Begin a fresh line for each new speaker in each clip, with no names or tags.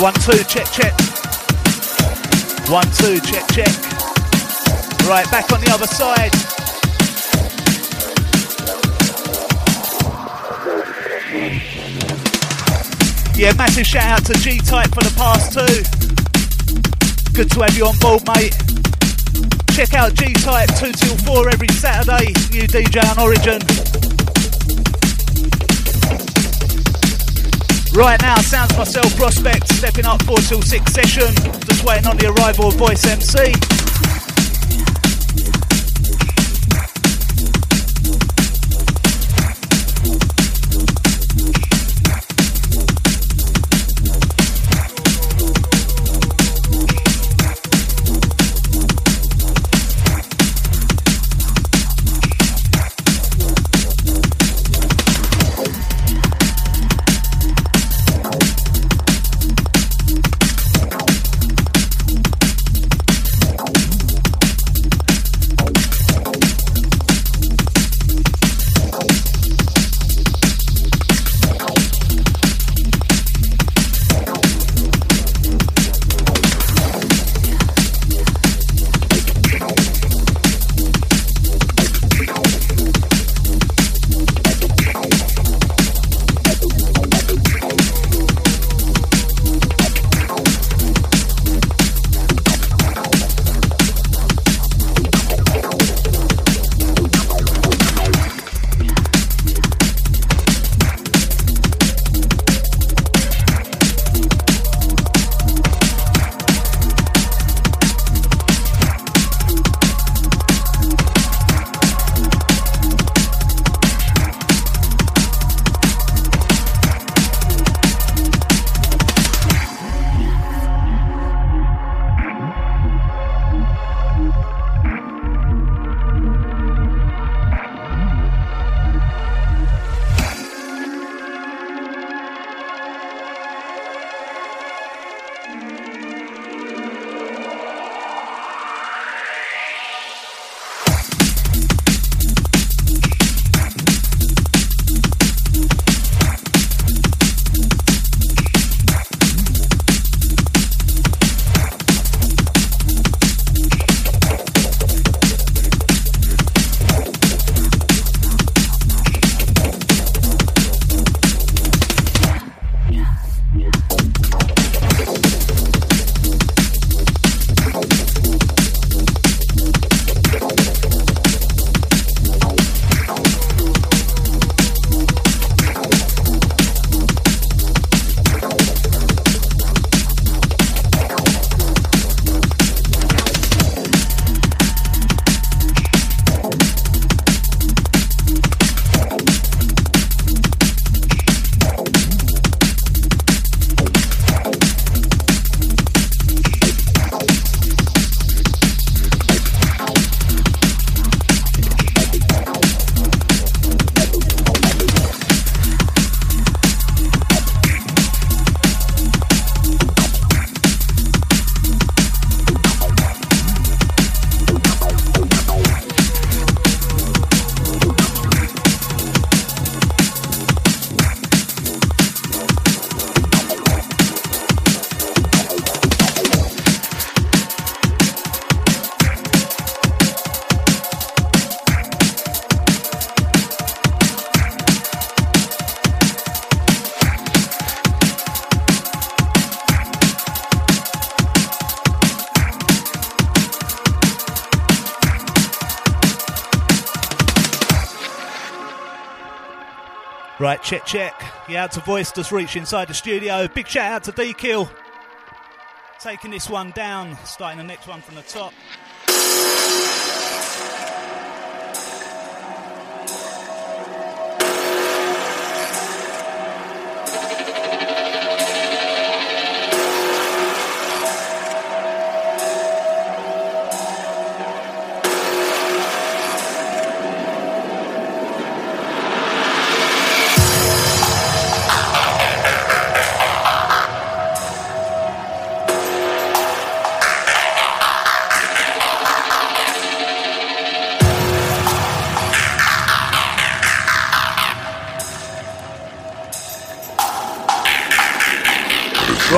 One, two, check, check. One, two, check, check. Right, back on the other side. Yeah, massive shout out to G Type for the past two. Good to have you on board, mate. Check out G Type 2 till 4 every Saturday. New DJ on Origin. Right now, sounds myself, Prospect, stepping up 4 till 6 session. Just waiting on the arrival of Voice MC. Right, check, check. Out to voice just reach inside the studio. Big shout out to D Kill. Taking this one down, starting the next one from the top.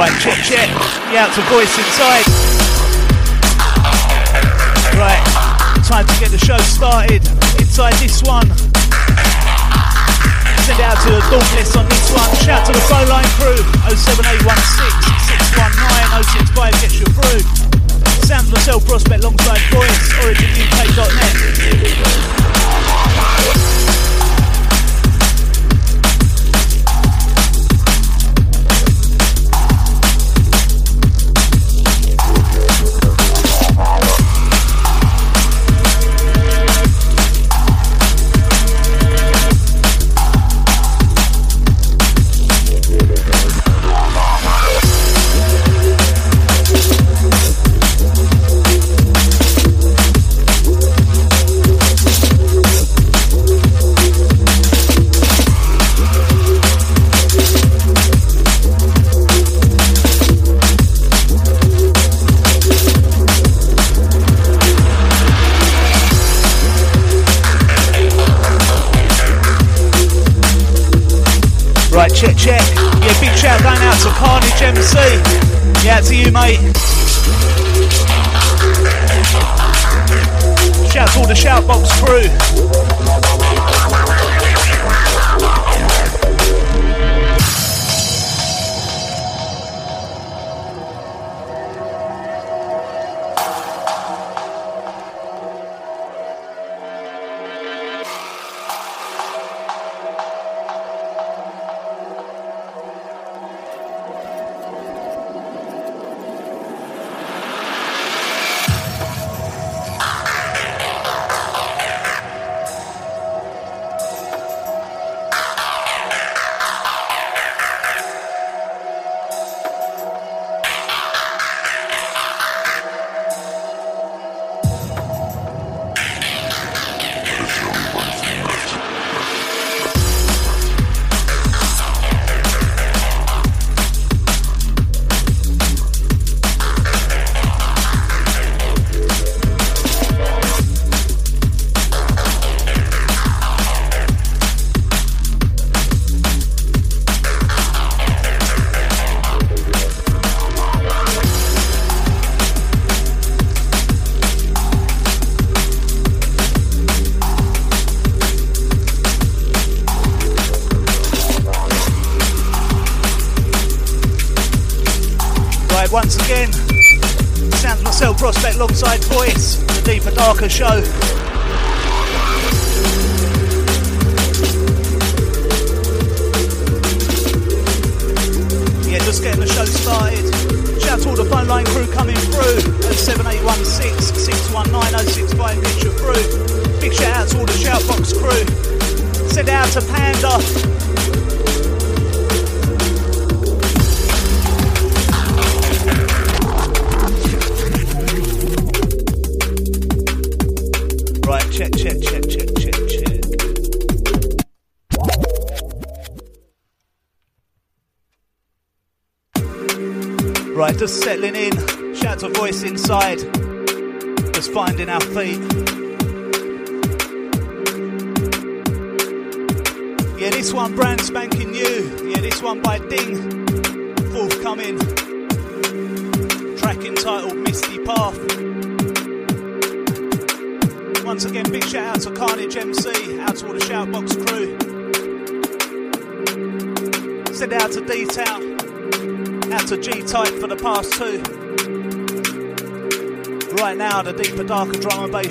Right, check, check. Yeah, out to voice inside. Right, time to get the show started. Inside this one. Send out to the Dauntless on this one. Shout to the phone line crew 07816 619 065 gets you through. Sounds myself, Prospect, alongside Voice, OriginUK.net. check, check. Yeah, big shout going out to Carnage MC. Yeah,
to you, mate. Shout to all the Shoutbox crew. Darker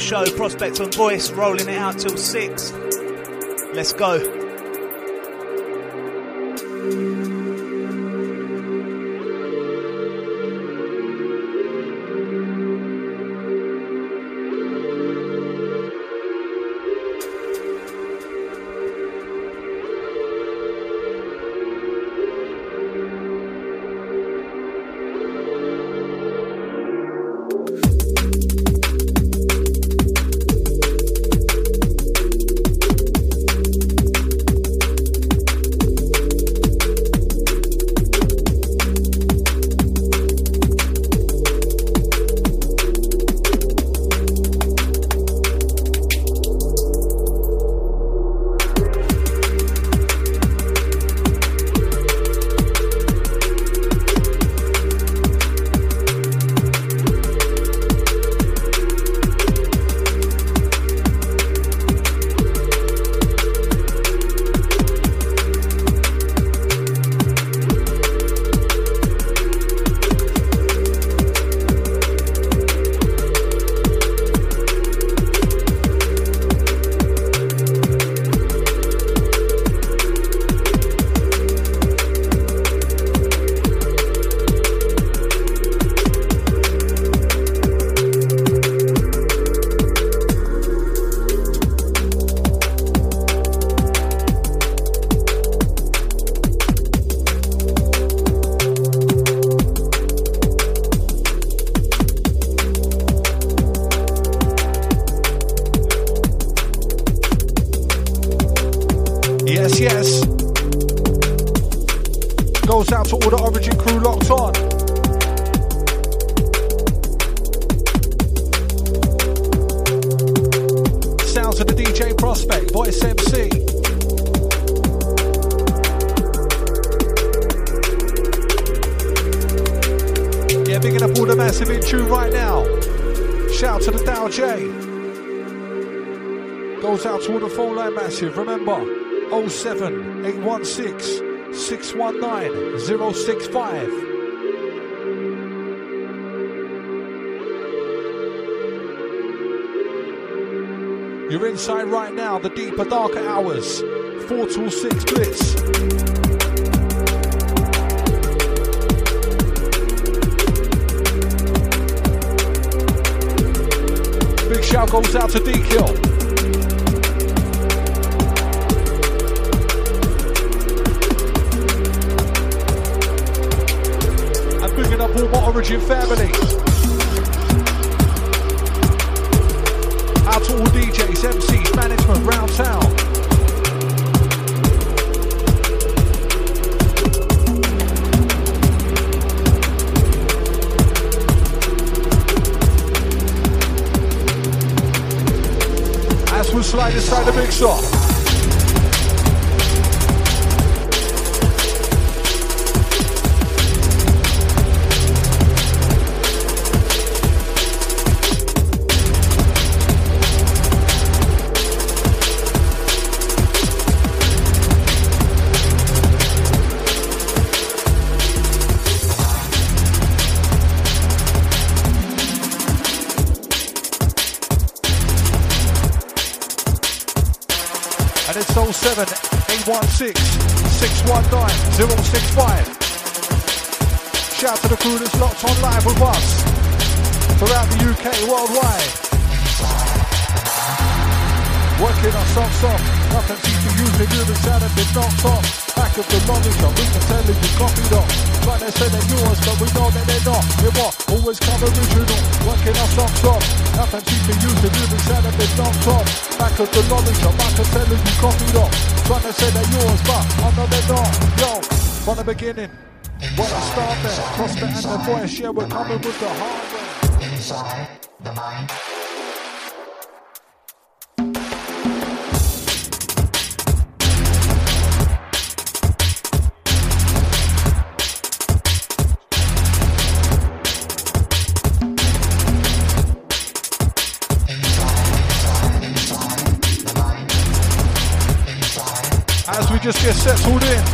show, Prospect on Voice, rolling it out till 6. Let's go. 07 816 619 065. You're inside right now, the deeper, darker hours. 4 till 6 blitz. Big shout goes out to D-Kill. Puma Origin family. Out to all DJs, MCs, management round town. As we slide inside the mixer. Six 665. Shout out to the crew that's locked on live with us throughout the UK, worldwide. Working our socks off, nothing seems to use the human sound that they've knocked off. Back of the knowledge of intelligent copied off. Trying to say they're yours, but we know that they're not. They what? Always come original, working our socks off. Nothing seems to use the human sound that they've knocked off. Back of the knowledge of intelligent copied off. Trying to say they're yours, but I know they're not. Yo, from the beginning, when I start there, prospect and the voice, yeah, we're coming with the hardware. Inside the mind. As we just get settled in.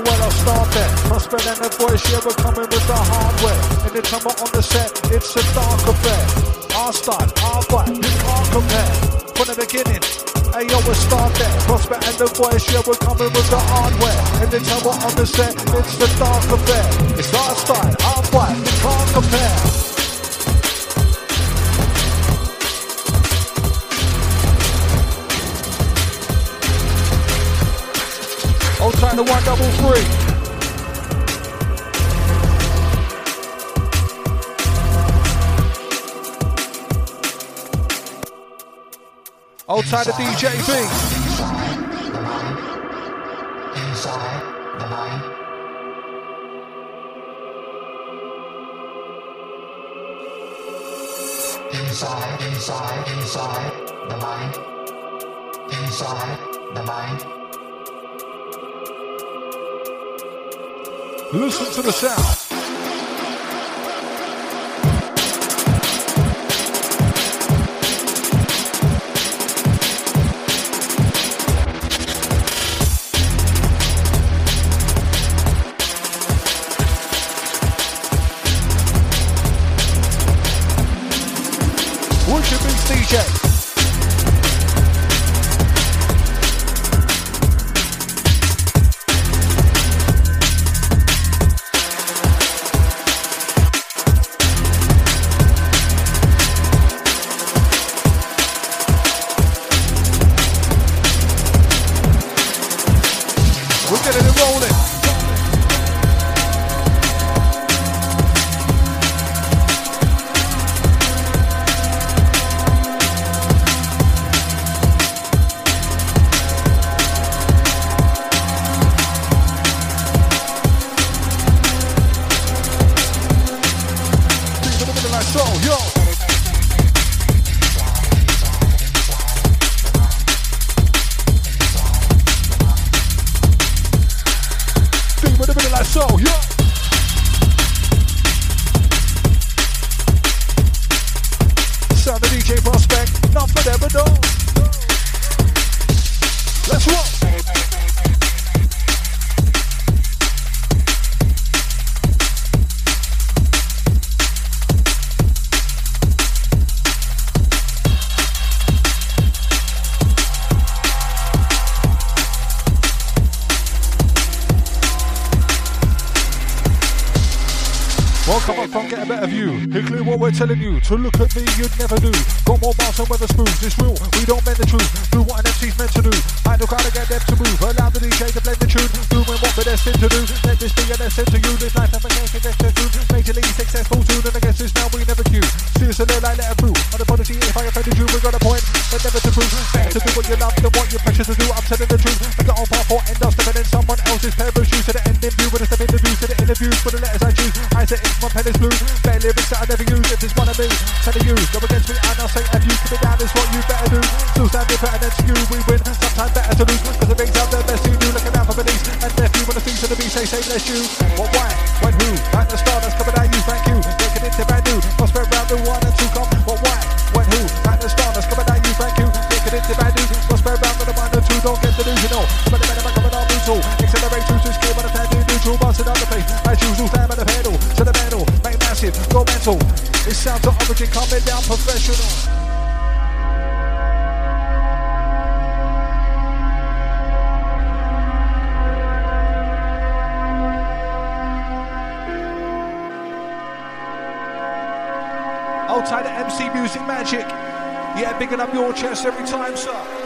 I well I'll start there. Prospect and the boys, yeah, we're coming with the hardware. Anytime we're on the set, it's a dark affair. Our style, our vibe, you can't compare. From the beginning, Hey yo, we start there. Prospect and the boys, yeah, we're coming with the hardware. Anytime we're on the set, it's the dark affair. It's our style, our vibe, you can't compare. Outside the one double three. Outside the DJ B. Inside the mind. Inside, inside, inside the mind. Inside the mind. Listen to the sound. pure metal. It sounds of origin coming down professional. Outside of MC Music Magic. Yeah, bigging up your chest every time, sir.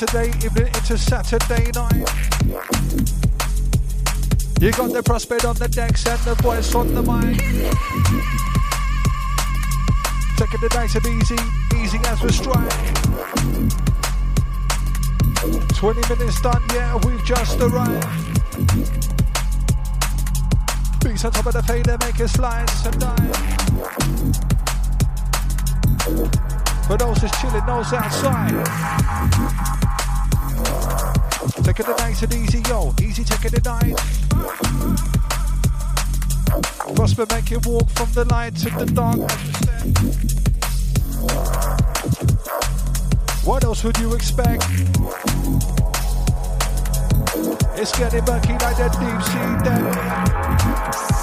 Saturday evening into Saturday night. You got the prospect on the decks and the voice on the mic. Taking the nice and easy, easy as we strike. 20 minutes done, yeah, we've just arrived. Beats on top of the fader, make it slice and dive. For those is chilling, those outside of the nights and easy, yo. Easy taking the night. Prosper make you walk from the light to the dark. What else would you expect? It's getting murky like the deep sea depth.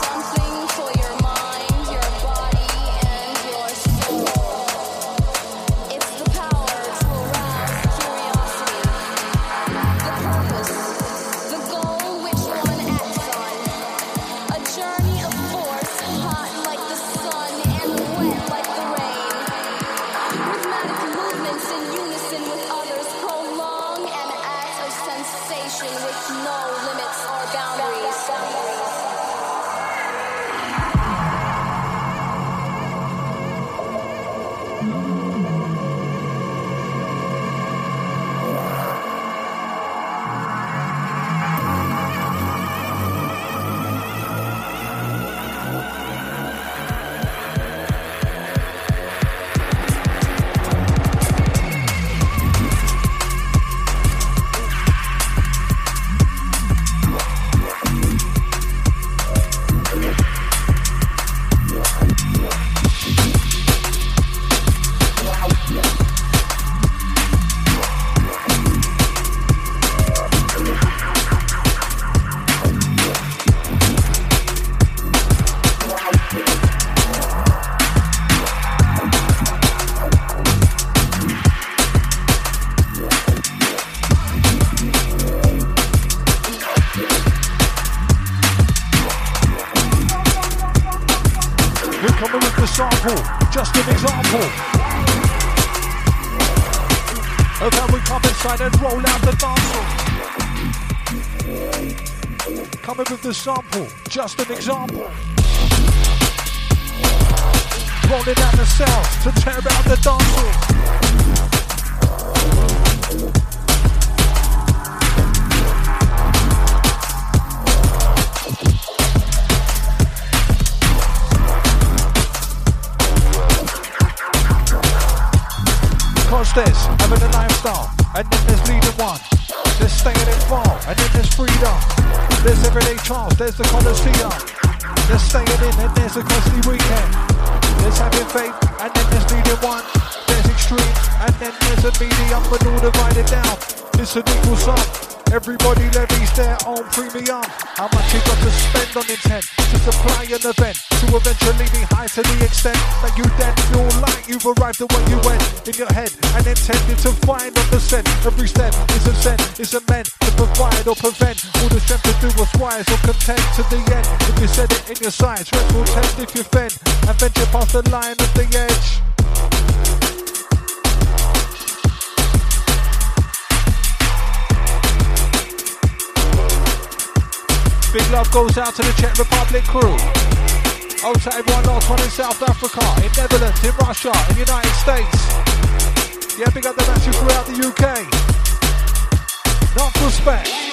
Sample, just an example. Find on the. Every step is a scent, is a meant to provide or prevent all the strength to do what's wise or content to the end. If you said it in your sights, rest will test if you fend and venture past the line of the edge. Big love goes out to the Czech Republic crew. To everyone lost one in South Africa, in Netherlands, in Russia, in United States. Yeah, big up the matches throughout the UK. Not for respect.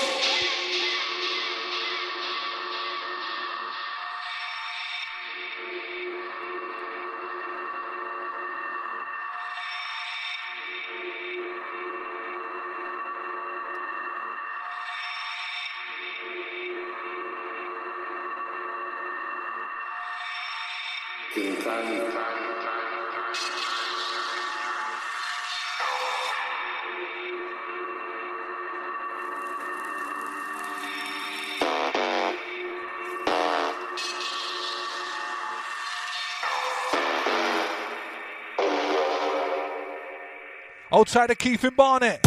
Outside of Keith and Barnett.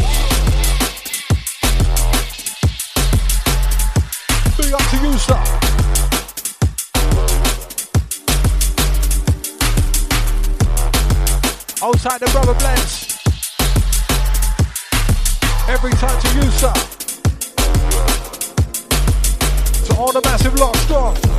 Big up to you, sir. Outside the brother blends. Every time to you, sir. To all the massive lot strong.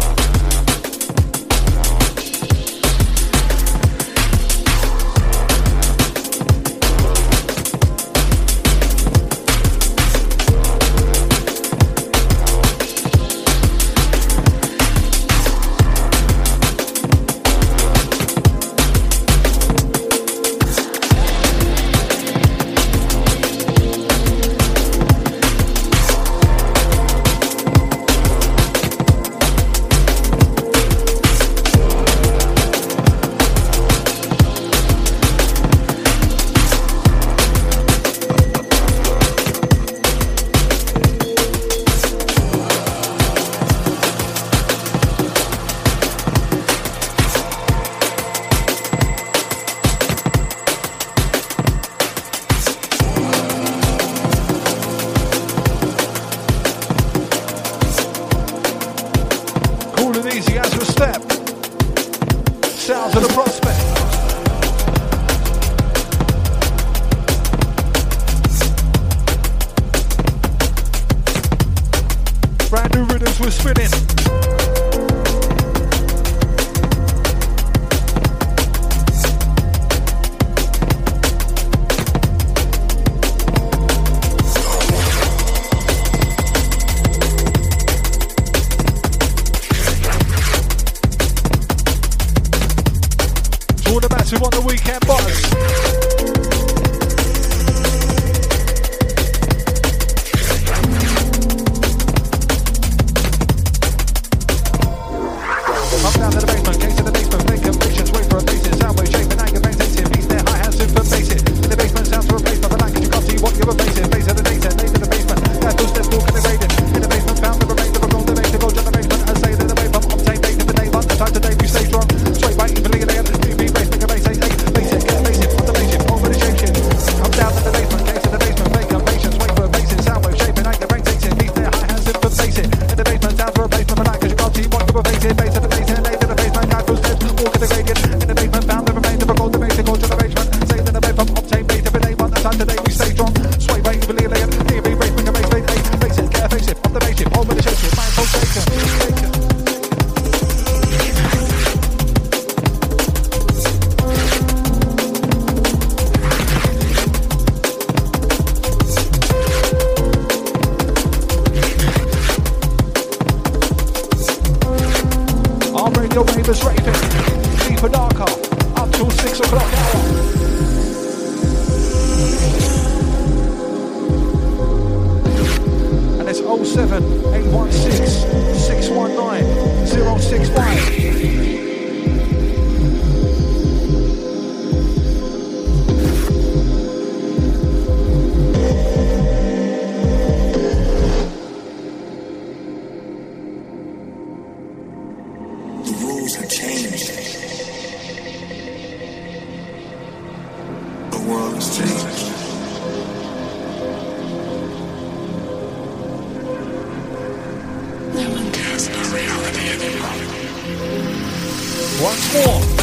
once more.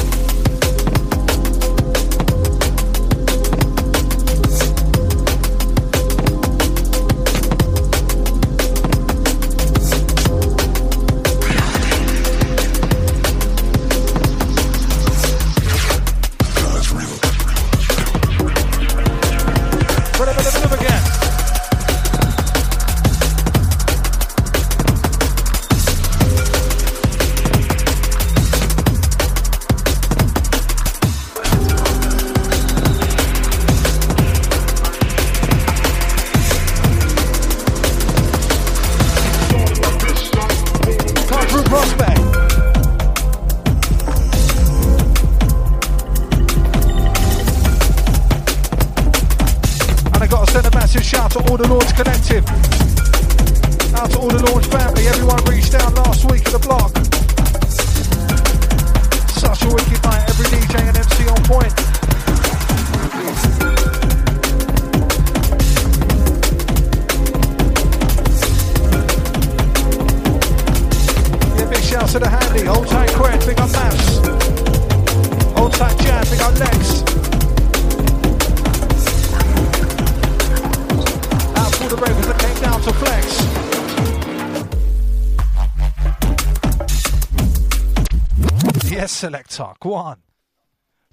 Go on.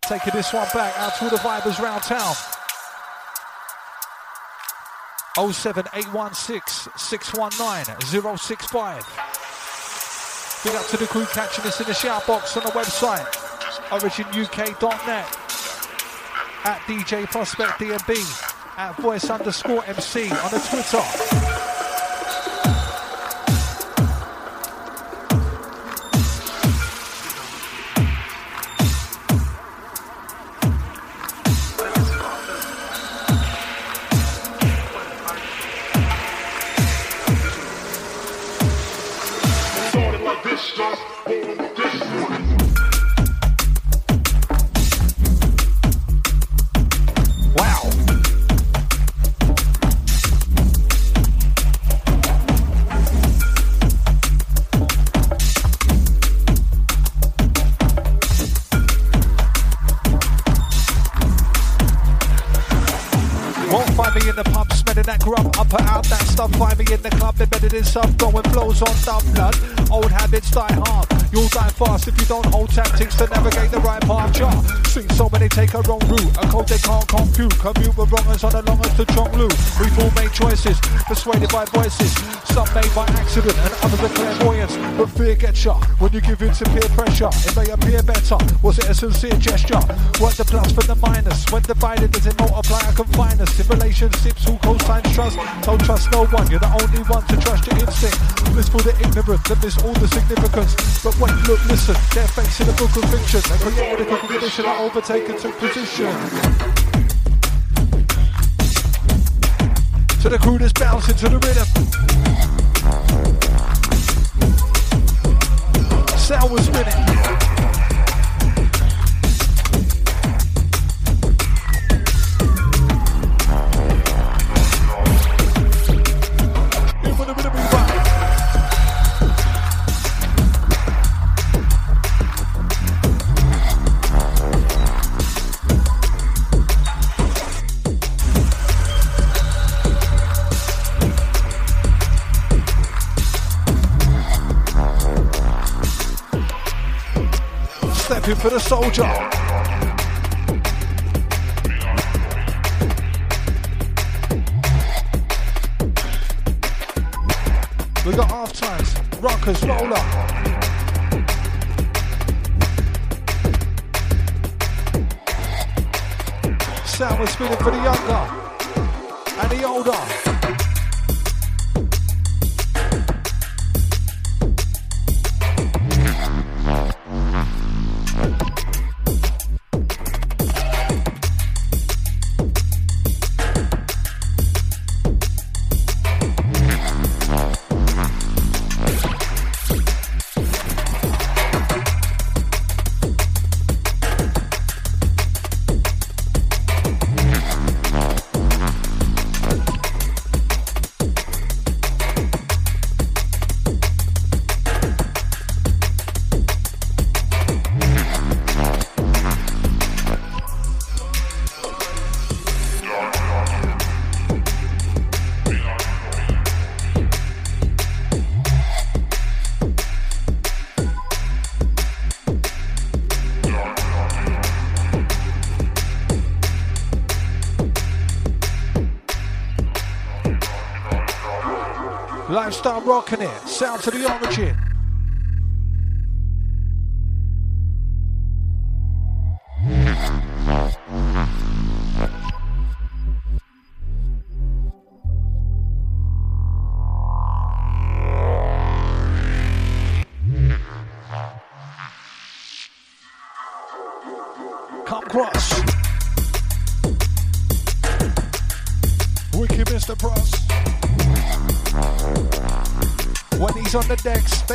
Taking this one back out to the vibers round town. 07816 619 065. Big up to the crew catching us in the shout box on the website, originuk.net, at DJ Prospect DNB, at voice underscore MC on the Twitter. Take a wrong route. A code they can't compute. Commute with wrongers on the longest to Chonglu. We've all made choices, persuaded by voices. Some made by accident and others are clairvoyance. But fear gets you when you give in to peer pressure. It may appear better. Was it a sincere gesture? What the plus for the minus? When divided, does it multiply or confine us? In relationships, who co-signs trust? Don't trust no one. You're the only one to trust your instinct. For the ignorant that miss all the significance. But wait, look, listen. They're facing a book of fiction. They created a condition that overtaken took position. To the crew that's bouncing to the rhythm. For the soldier. Start rocking it. Sound to the origin.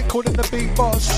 Calling the big boss.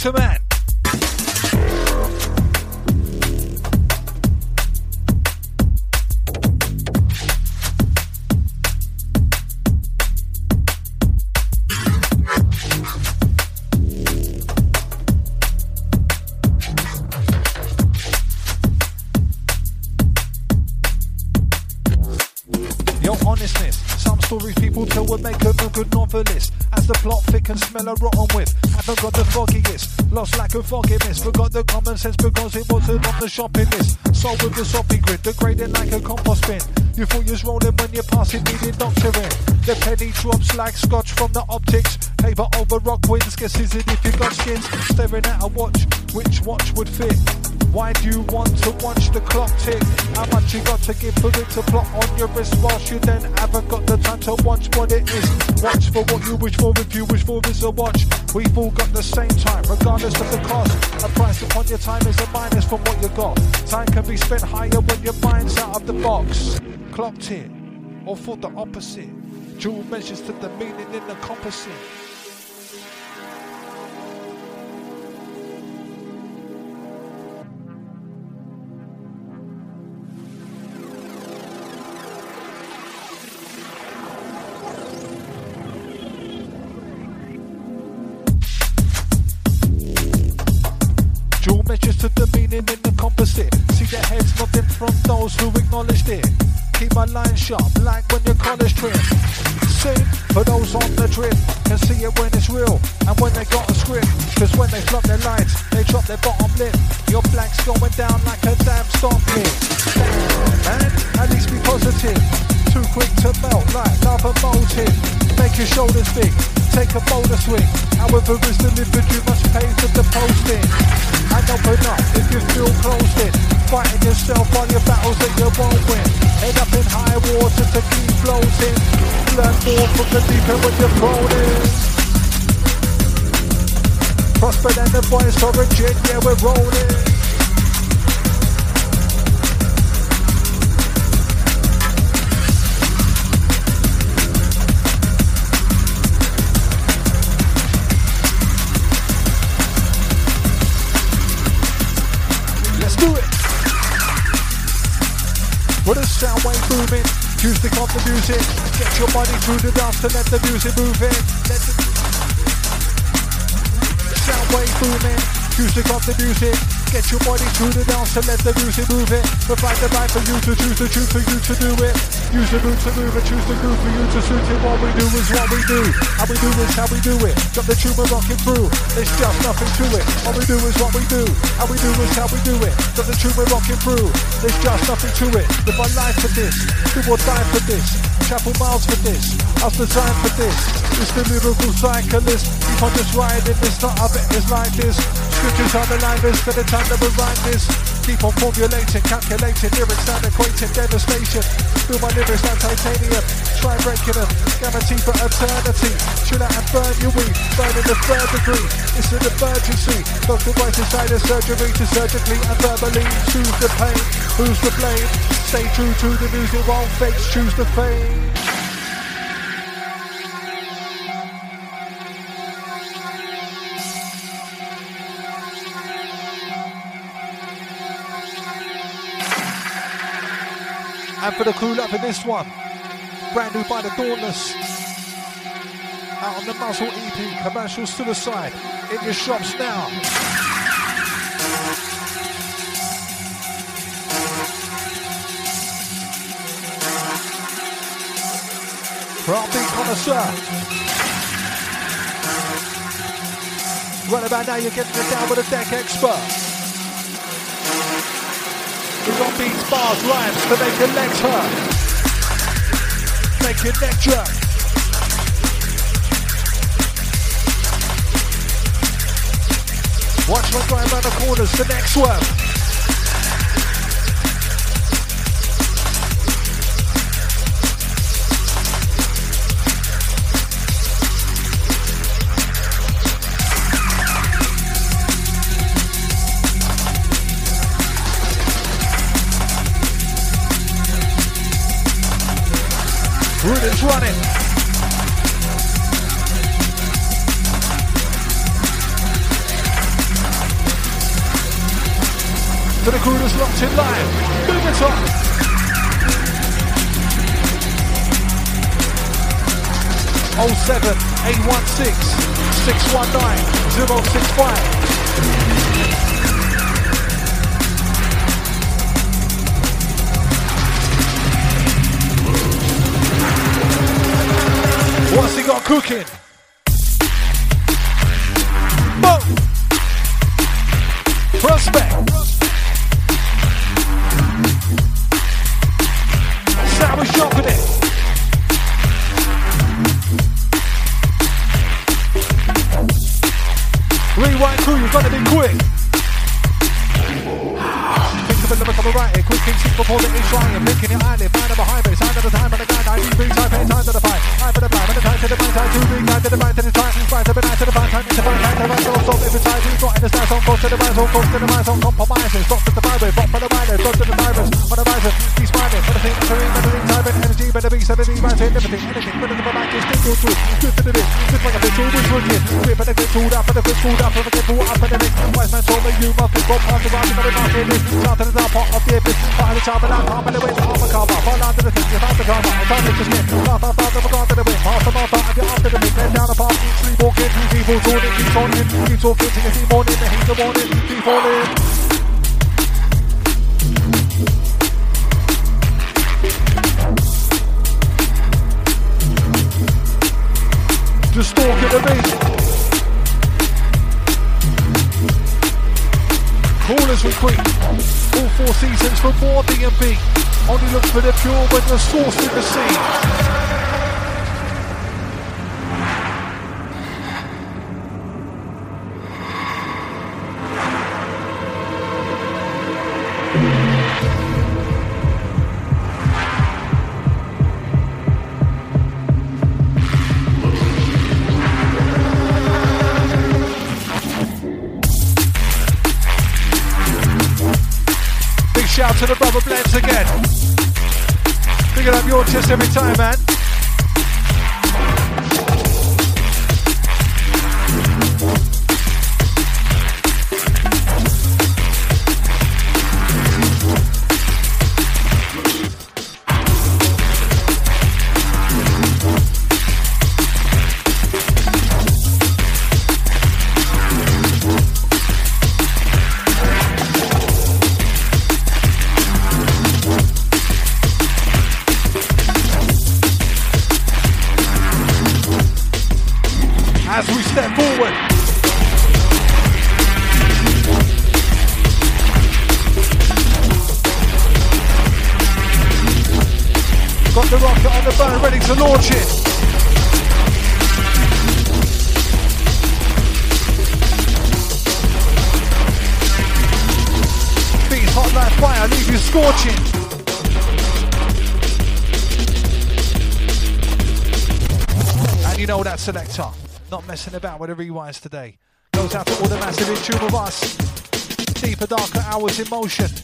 to man. Sense because it wasn't on the shopping list. So with the soppy grid, degrading like a compost bin. You thought you was rolling when you're passing, needing doctoring. The penny drops like scotch from the optics. Paper over rock wins, guess is it if you got skins? Staring at a watch, which watch would fit? Why do you want to watch the clock tick? How much you got to give for it to plot on your wrist whilst you then haven't got the time to watch what it is? Watch for what you wish for if you wish for this a watch. We've all got the same time, regardless of the cost. A price upon your time is a minus from what you got. Time can be spent higher when your mind's out of the box. Clock tick, or for the opposite. Dual measures to the meaning in the composite. To let the music move in. Let the sound wave booming, choose to on the music. Get your body through the dance and let the music move it. Provide the vibe for you to choose the truth for you to do it. Use the root to move it, choose the groove for you to suit it. What we do is what we do. How we do is how we do it. Got the tune we're rocking through. There's just nothing to it. What we do is what we do. How we do is how we do it. Got the tune we're rocking through. There's just nothing to it. Live our life for this. Do or die for this. Travel miles for this. I was designed for this. It's the lyrical cyclist. Keep on just riding this. Not a bit is like this. Scriptures are the liners for the time that we write this. Keep on formulating, calculating, lyrics and equating devastation. Feel my lyrics like titanium. Try breaking them. Guarantee for eternity. Chill out and burn your weed. Burn in the third degree. It's an emergency. Doctor right inside of surgery to surgically and verbally choose the pain. Who's to blame? Stay true to the music while fakes choose the fame. And for the crew up in this one, brand new by the Dauntless. Out on the Muzzle EP, Commercial Suicide, in your shops now. Cropping connoisseur. Right about now, you're getting it down with a deck expert. We on beats, bars, make your legs hurt. Make your neck jerk. Watch my grind around the corners, the next one. Ruden's running. To the crew locked in live. Move it up. Oh seven eight one six six one nine zero six five. Cooking? Chest every time, man. Messing about with the rewinds today. Goes out to all the massive in tune us. Deeper, darker hours in motion.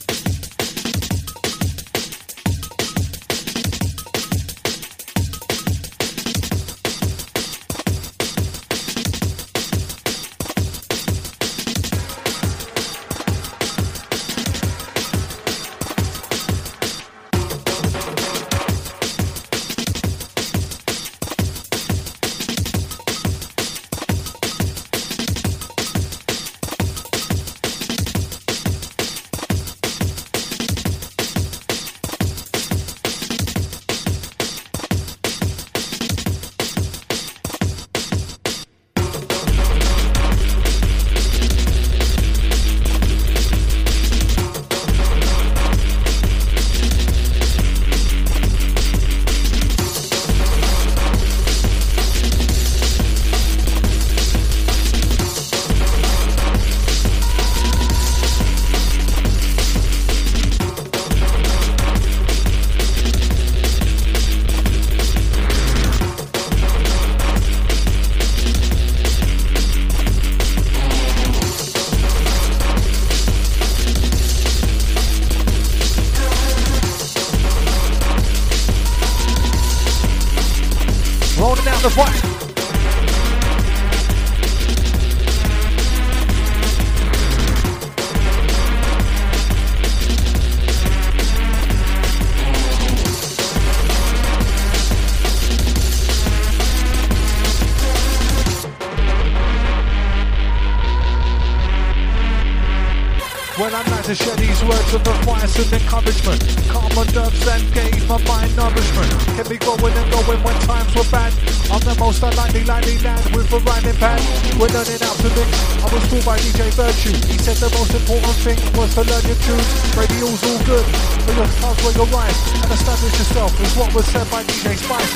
establishment. Common nerves and gave my mind nourishment. Kept me going and going when times were bad. I'm the most unlikely likely lad with a rhyming pad. We're learning how to mix. I was taught by DJ Virtue. He said the most important thing was to learn your tunes. Radio's all good, but your style's were your right. And establish yourself is what was said by DJ Spice.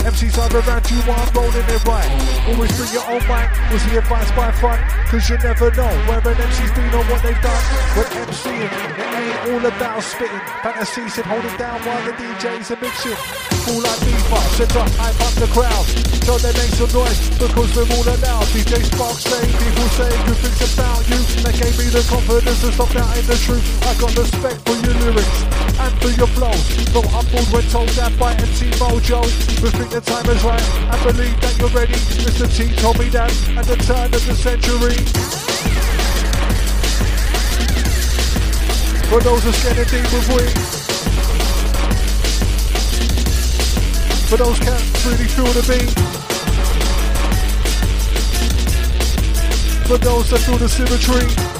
MCs are around you while I'm rolling it right. Always bring your own mic, was the advice by front. Cause you never know where an MC's been or what they've done. When MCing, it ain't all about spitting. Fantasies and holding down while the DJs are mixing. Full like FIFA, set up hype up the crowd. Tell them make some noise because we're all allowed. DJ Spark say, people say good things about you. That gave me the confidence to stop doubting the truth. I got respect for your lyrics and for your flows. Not humbled when told that by MC Mojo. We think the time is right and believe that you're ready. Mr. T told me that at the turn of the century. For those who scared deep with we. For those can't really feel the beat. For those that feel the symmetry.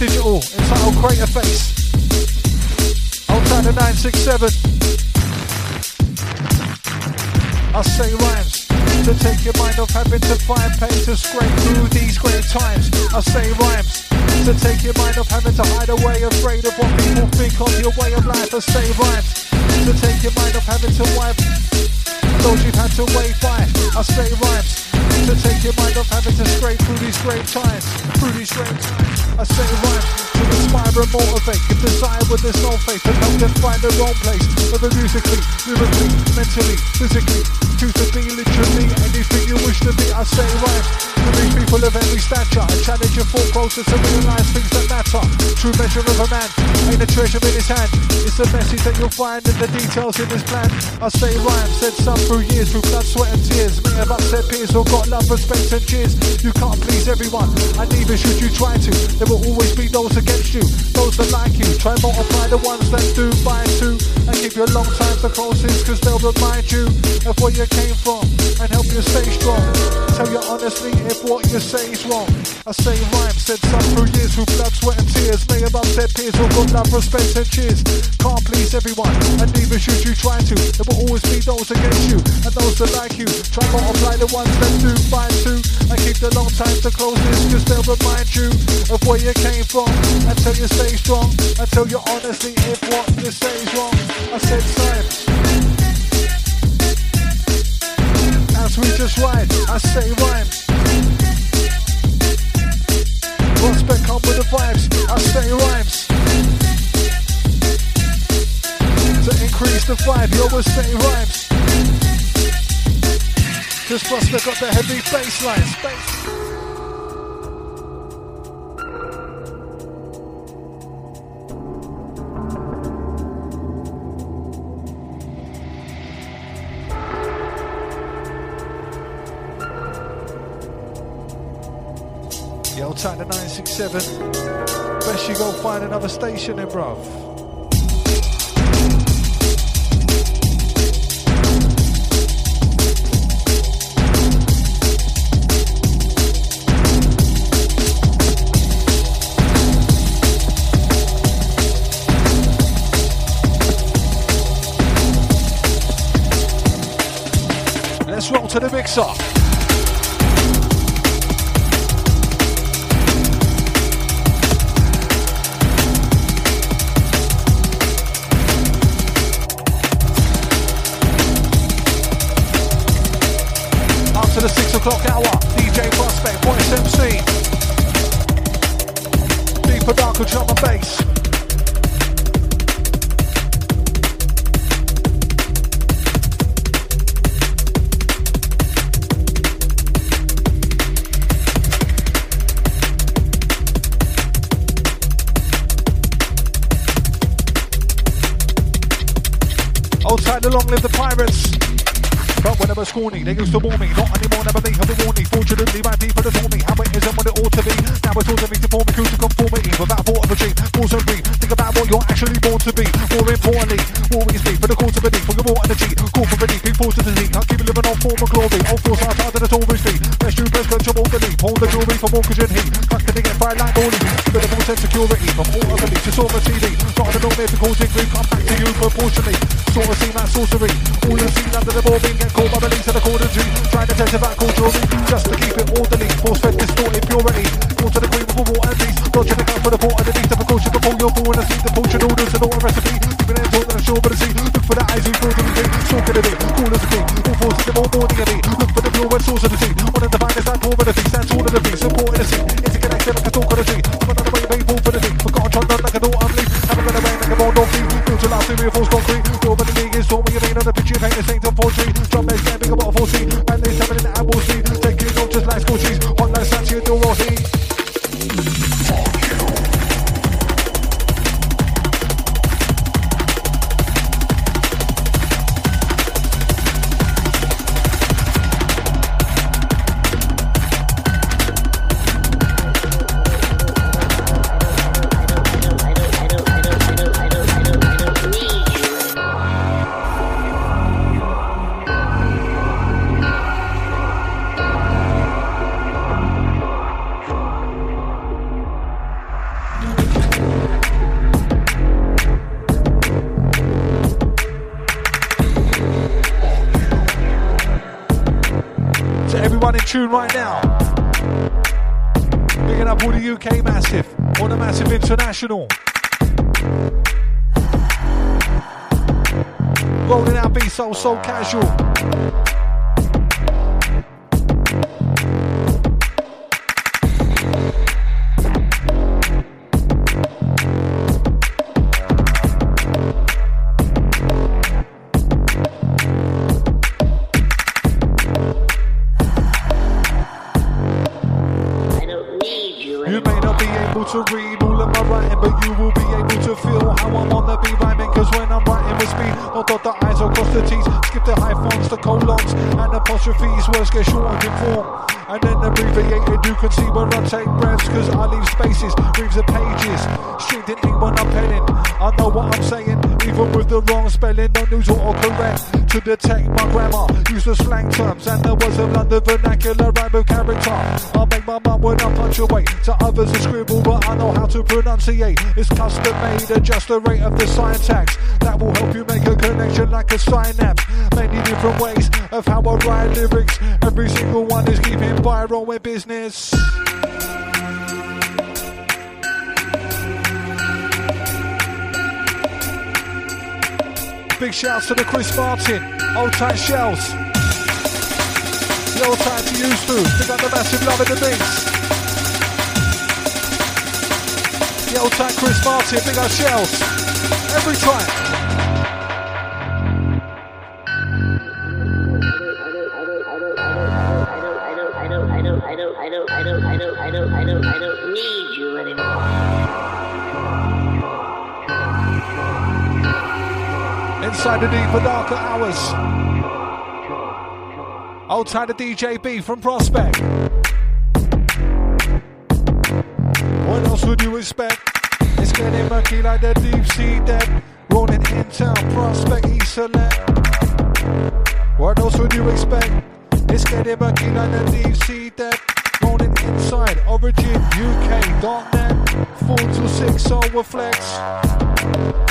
digital entitled Crater Face. Old Tanner 967. I say rhymes to take your mind off having to find pain to scrape through these great times. I say rhymes to take your mind off having to hide away, afraid of what people think of your way of life. I say rhymes to take your mind off having to wipe those you've had to wait by. I say rhymes to take your mind off having to scrape through these great times, through these great times. I say rhymes to inspire and motivate, give desire with there's no faith and help them find their own place. Whether musically, lyrically, mentally, physically, choose to be literally anything you wish to be. I say rhymes to these people of every stature, challenge your thought process to realize things that matter. True measure of a man ain't a treasure in his hand. It's the message that you'll find in the details in his plan. I say rhymes, said some through years, through blood, sweat, and tears. May have upset peers or got love, respect, and cheers. You can't please everyone, and neither should you try to. There will always be those against you, those that like you. Try multiply the ones that do by two, and keep your long time the closest, cause they'll remind you of where you came from and help you stay strong. Tell you honestly if what you say is wrong. I say rhymes, said some through years, through blood, sweat, and tears. May have upset peers or got love, respect, and cheers. Can't please everyone, and neither should you try to. There will always be those against you, and those that like you. Try multiply the ones that do by two, and keep the long time the closest, cause they'll remind you of where you came from. Until you stay strong, until you honestly if what you say is wrong. I said science. As we just ride, I say rhymes. Prospect come with the vibes, I say rhymes. To increase the vibe, you always say rhymes. Cause Prospect got the heavy bass lines. Bass. Yo, time to 967. Best you go find another station then, bruv. To the mixer. Up to the six o'clock hour. DJ Prospect, Voice MC. Deeper, darker drum and bass. Outside long live the pirates. But when I was scrawny, they used to warn me. Not anymore, never me, have a warning. Fortunately, my people told me how it isn't what it ought to be. Now it's all to me to form a cruise to conformity without thought of a dream. And breathe. Think about what you're actually born to be. More importantly, is be for the cause of a need. For your more energy, call for relief. Be forced to the Can't keep living on form of glory. All force out to the Tories feet. Best you best control the leap. Hold the jewelry for mortgage and heat. Custody and fire like morning. Of security from all other leads. Just over TV. Rather than if causing grief. Come back to you proportionally. Sort of seem like sorcery. All you've seen under the board being get caught by beliefs of the cordonry. Trying to test about culturally. Just to keep it orderly. Force fed distorted purity. Rolling out B so so casual. Apostrophes. Words get shortened in form. And then abbreviated, you can see where I take breaths, cause I leave spaces, reams of pages, stringed in ink when I'm penning. I know what I'm saying, the wrong spelling, no news autocorrect to detect my grammar. Use the slang terms and the words of London vernacular rhyme with character. I make my mum when I punctuate. To others, a scribble, but I know how to pronunciate. It's custom made, adjust the rate of the syntax. That will help you make a connection like a synapse. Many different ways of how I write lyrics. Every single one is keeping viral with business. Big shouts to the Chris Martin, old tight shells. The old tight to used to. They got the massive love in the beats. The old tight Chris Martin, big old shells. Every time. The deeper, darker hours. Old Outside DJ B from Prospect. What else would you expect? It's getting murky like the deep sea dead. Rolling in town, Prospect, East Select. What else would you expect? It's getting murky like the deep sea dead. Rolling inside, Origin, UK, .net. 4 to 6, Overflex.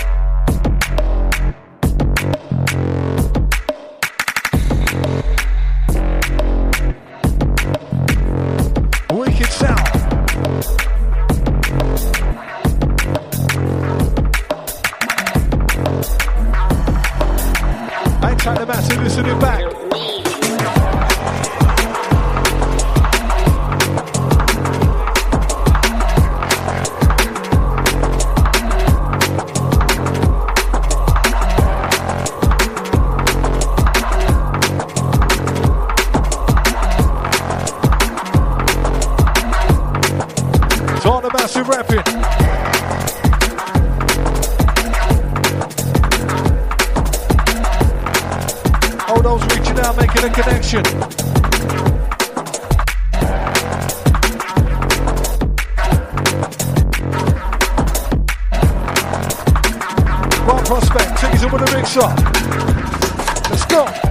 Try listen it back. making a connection. Prospect, tickets up with a mixer. Let's go.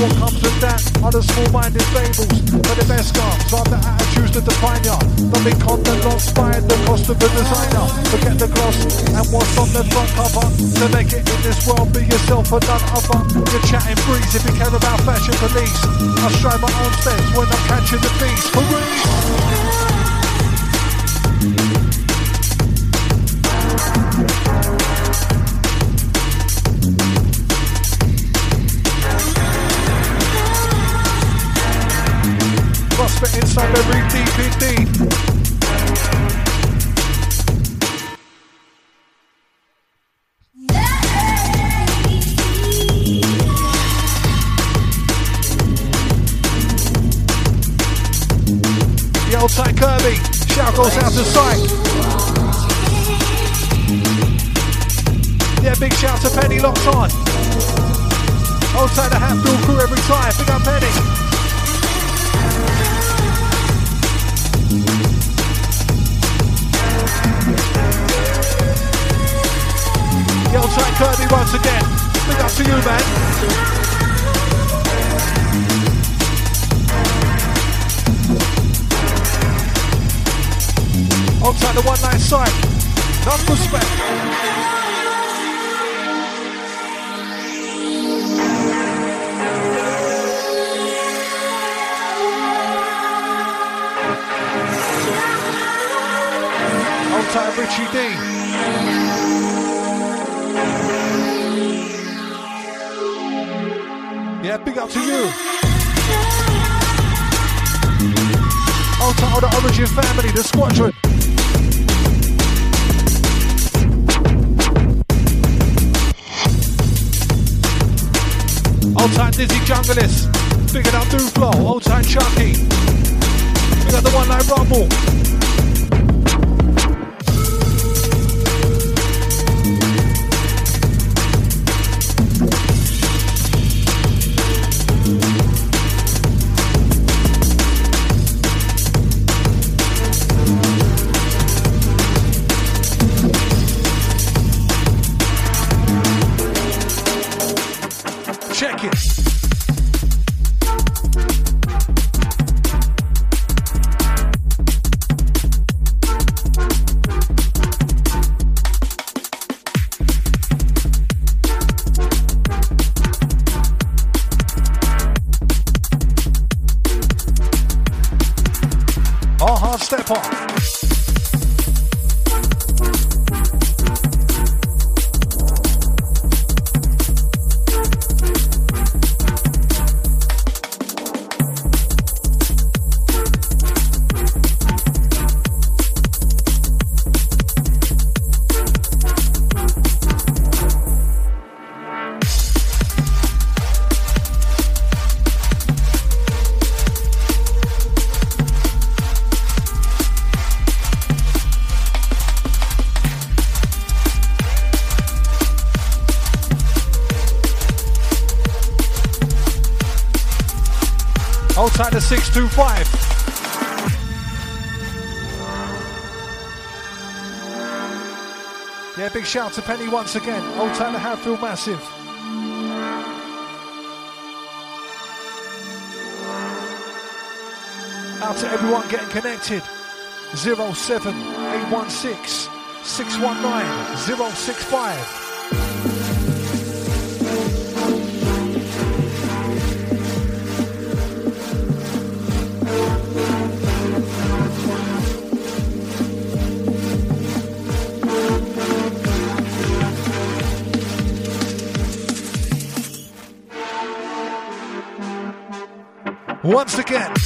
what comes with that are the small-minded fables. But the best guards are the attitudes that define ya. The big content lost by the cost of a designer. Forget the gloss and what's on the front cover. To make it in this world, be yourself and none other. You're chatting breeze if you care about fashion police. I stride my own steps when I'm catching the beats. Hooray! for inside every DVD. Yo, tight Kirby. Shout goes out to Psych. Yeah, big shout to Penny locked on. Outside the hat, crew every time. Big up Penny. on track Kirby once again. Big up to you, man. Outside the one night side. Not respect. Outside Richie D. big up to you. Alter or the Origin family, the squadron. Old time Dizzy Junglist. Big up Dooflo. Old time Chucky. We got the one night Rumble. 625. Yeah, big shout to Penny once again. Old Tanner Hatfield Massive. Out to everyone getting connected. 07816 619 065. Once again.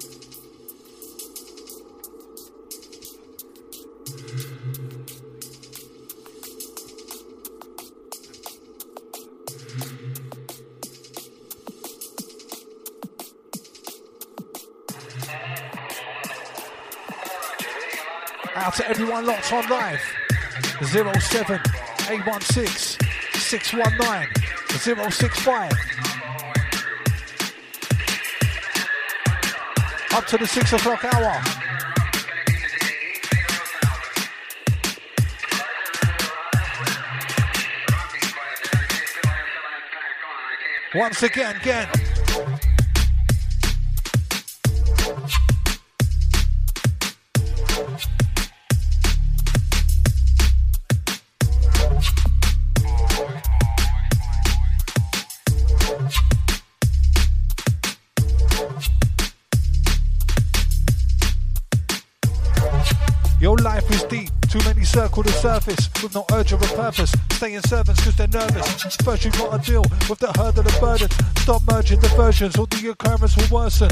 Out to everyone locked on live. 07 816 619 065. up to the six o'clock hour. Once again, again. No a purpose. Staying servants cause they're nervous. First you gotta deal with the hurdle of burden. Stop merging the versions or the occurrence will worsen.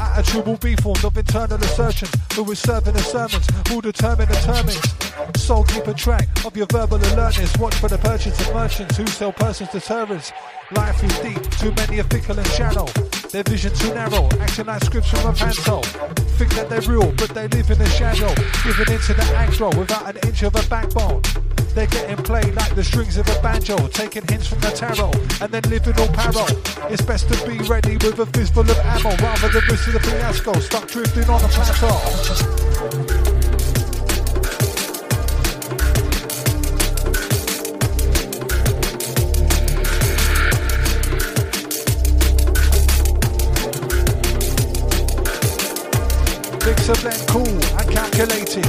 Attitude will be formed of internal assertions. Who is serving the sermons will determine the termins. So keep a track of your verbal alertness. Watch for the purchase of merchants who sell persons to terrorists. Life is deep, too many are fickle and shallow. Their vision too narrow, acting like scripts from a panto. Think that they're real, but they live in the shadow. Giving into the aggro without an inch of a backbone. They're getting played like the strings of a banjo, taking hints from the tarot, and then living all paro. It's best to be ready with a fistful of ammo rather than risk the fiasco, stuck drifting on a plateau. A blend cool and calculated.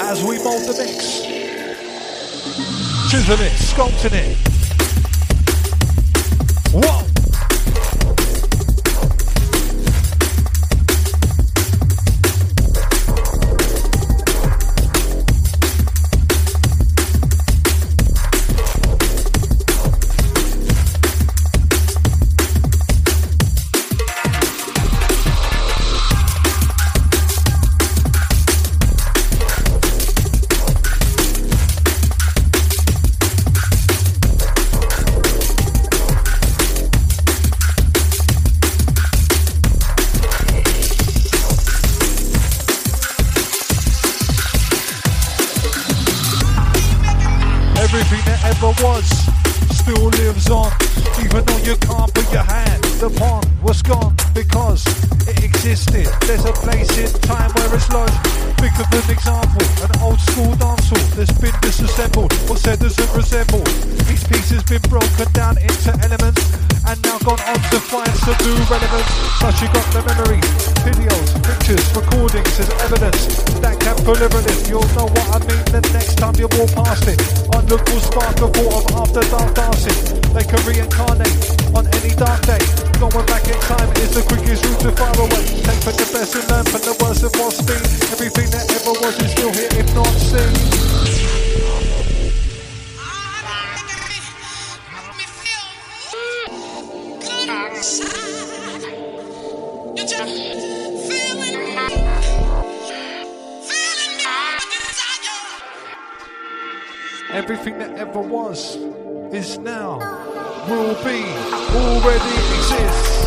As we mold the mix, chiseling it, sculpting it. still lives on, even though you can't put your hand upon what's gone because it existed. There's a place in time where it's lodged. Think of an example, an old school dance hall that's been disassembled. What said doesn't resemble. Each piece has been broken down into elements and now gone on to find some new relevance. But you got the memory, videos, pictures, recordings as evidence that can deliver this. You'll know what I mean the next time you walk past it. On look spark the thought of after dark dancing. They can reincarnate on any dark day. Going back in time is the quickest route to far away. Take for the best and learn from the worst of what's been. Everything that ever was is still here if not seen. Everything that ever was is now, will be, already exists.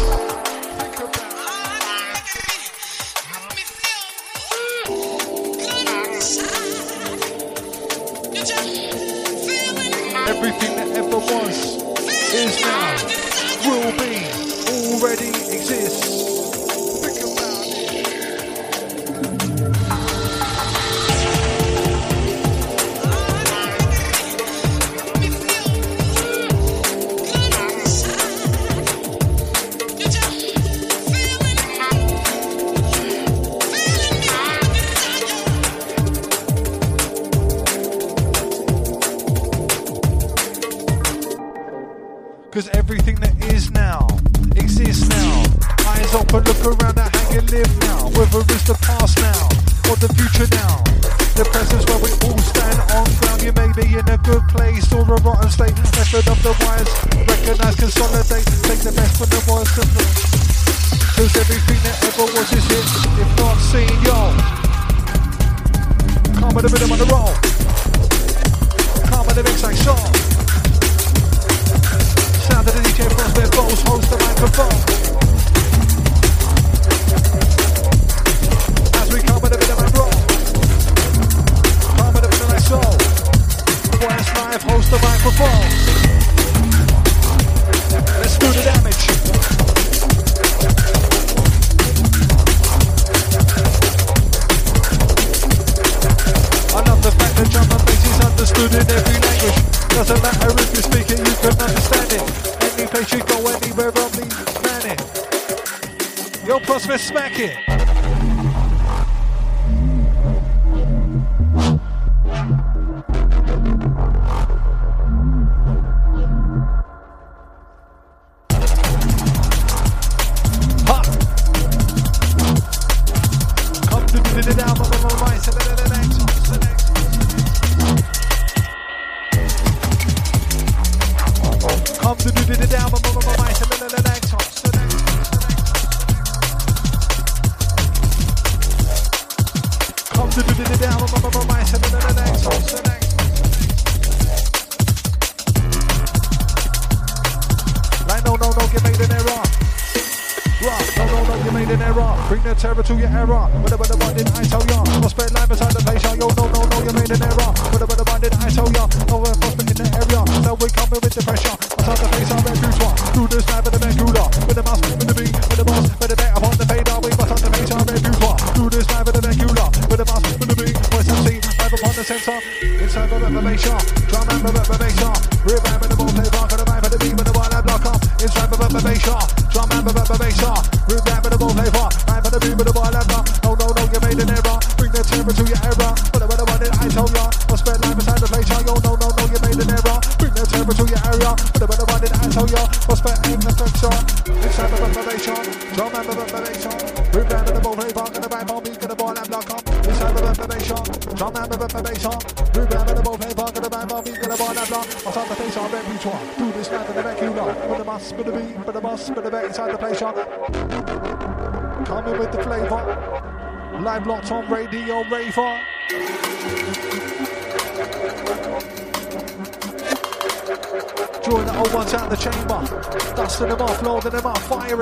Some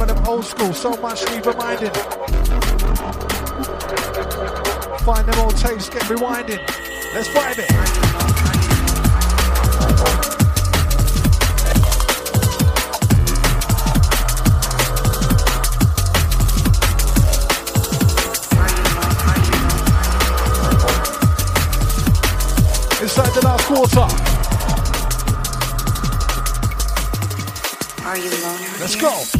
of them old school, so much need reminding. Find them old tapes, get rewinding. Let's vibe it. Let's go.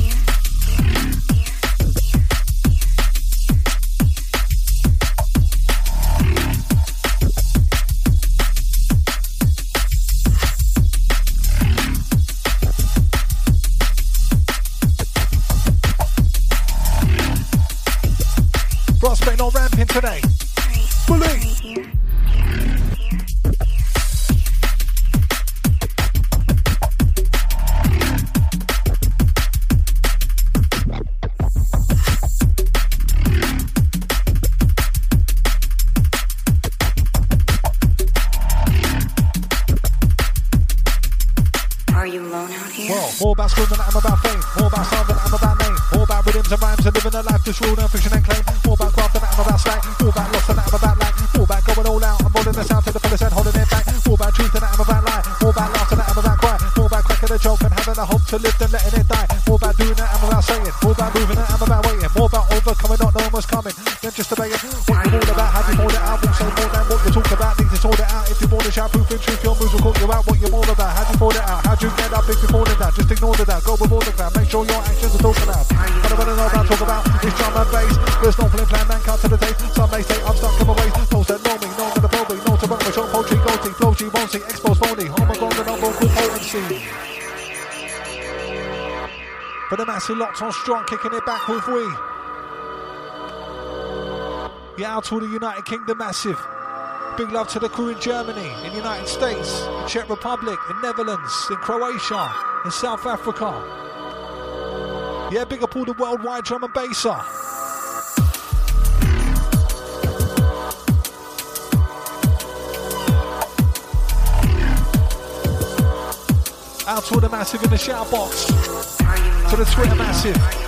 Back with we. Yeah, out to the United Kingdom massive. Big love to the crew in Germany, in the United States, in Czech Republic, in Netherlands, in Croatia, in South Africa. Yeah, big up all the worldwide drum and basser. Out to the massive in the shout box to the Twitter massive.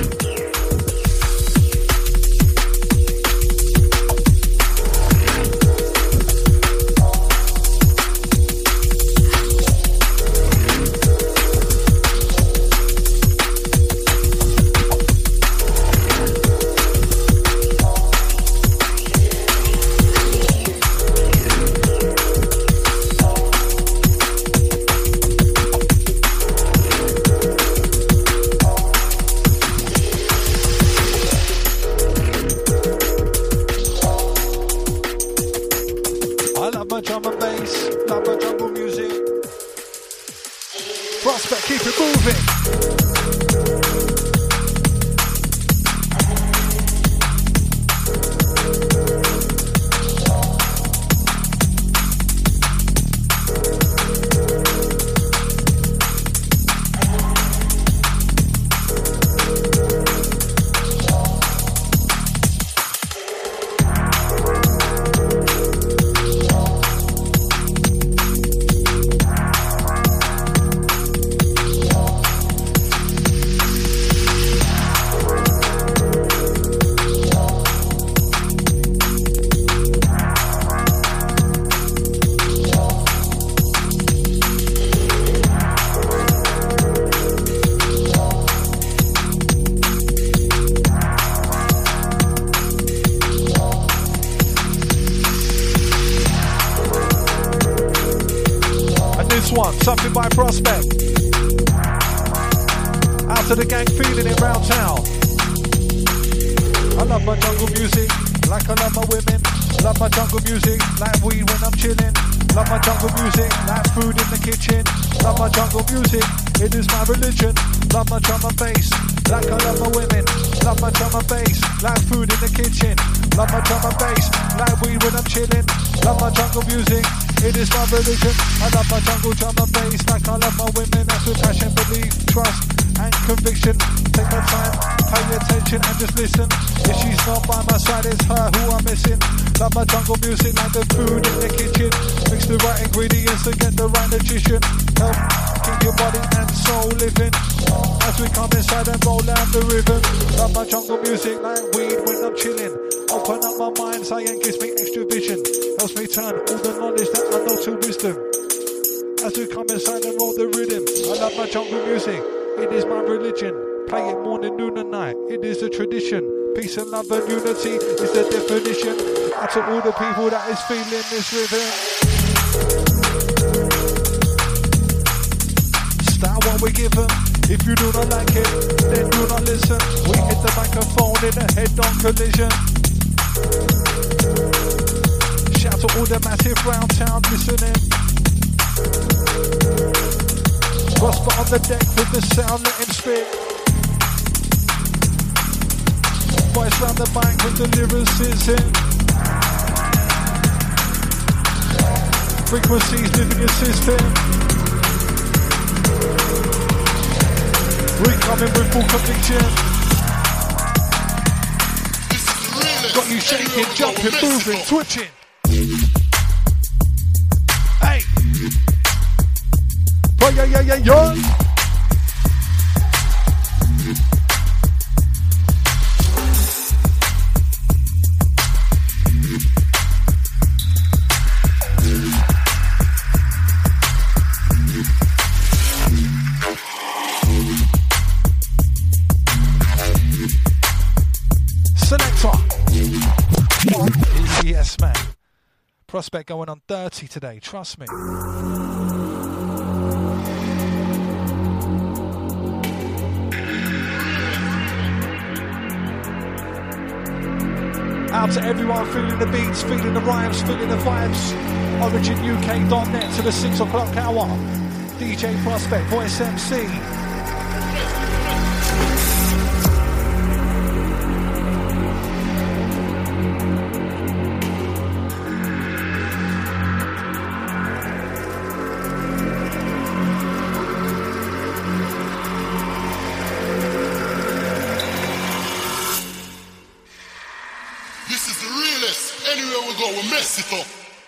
Feeling this rhythm. Style what we give them. If you do not like it, then do not listen. We hit the microphone in a head-on collision. Shout to all the massive round town listening. Prospect on the deck with the sound, let him spit. Voice round the mic with the lyricism. Frequencies living your system. We're coming with full conviction. Got you shaking, jumping, moving, twitching. yeah, yeah, yeah, yeah. Selector. Prospect going on 30 today, trust me. Out to everyone feeling the beats, feeling the rhymes, feeling the vibes. OriginUK.net to the 6 o'clock hour. DJ Prospect, Voice MC.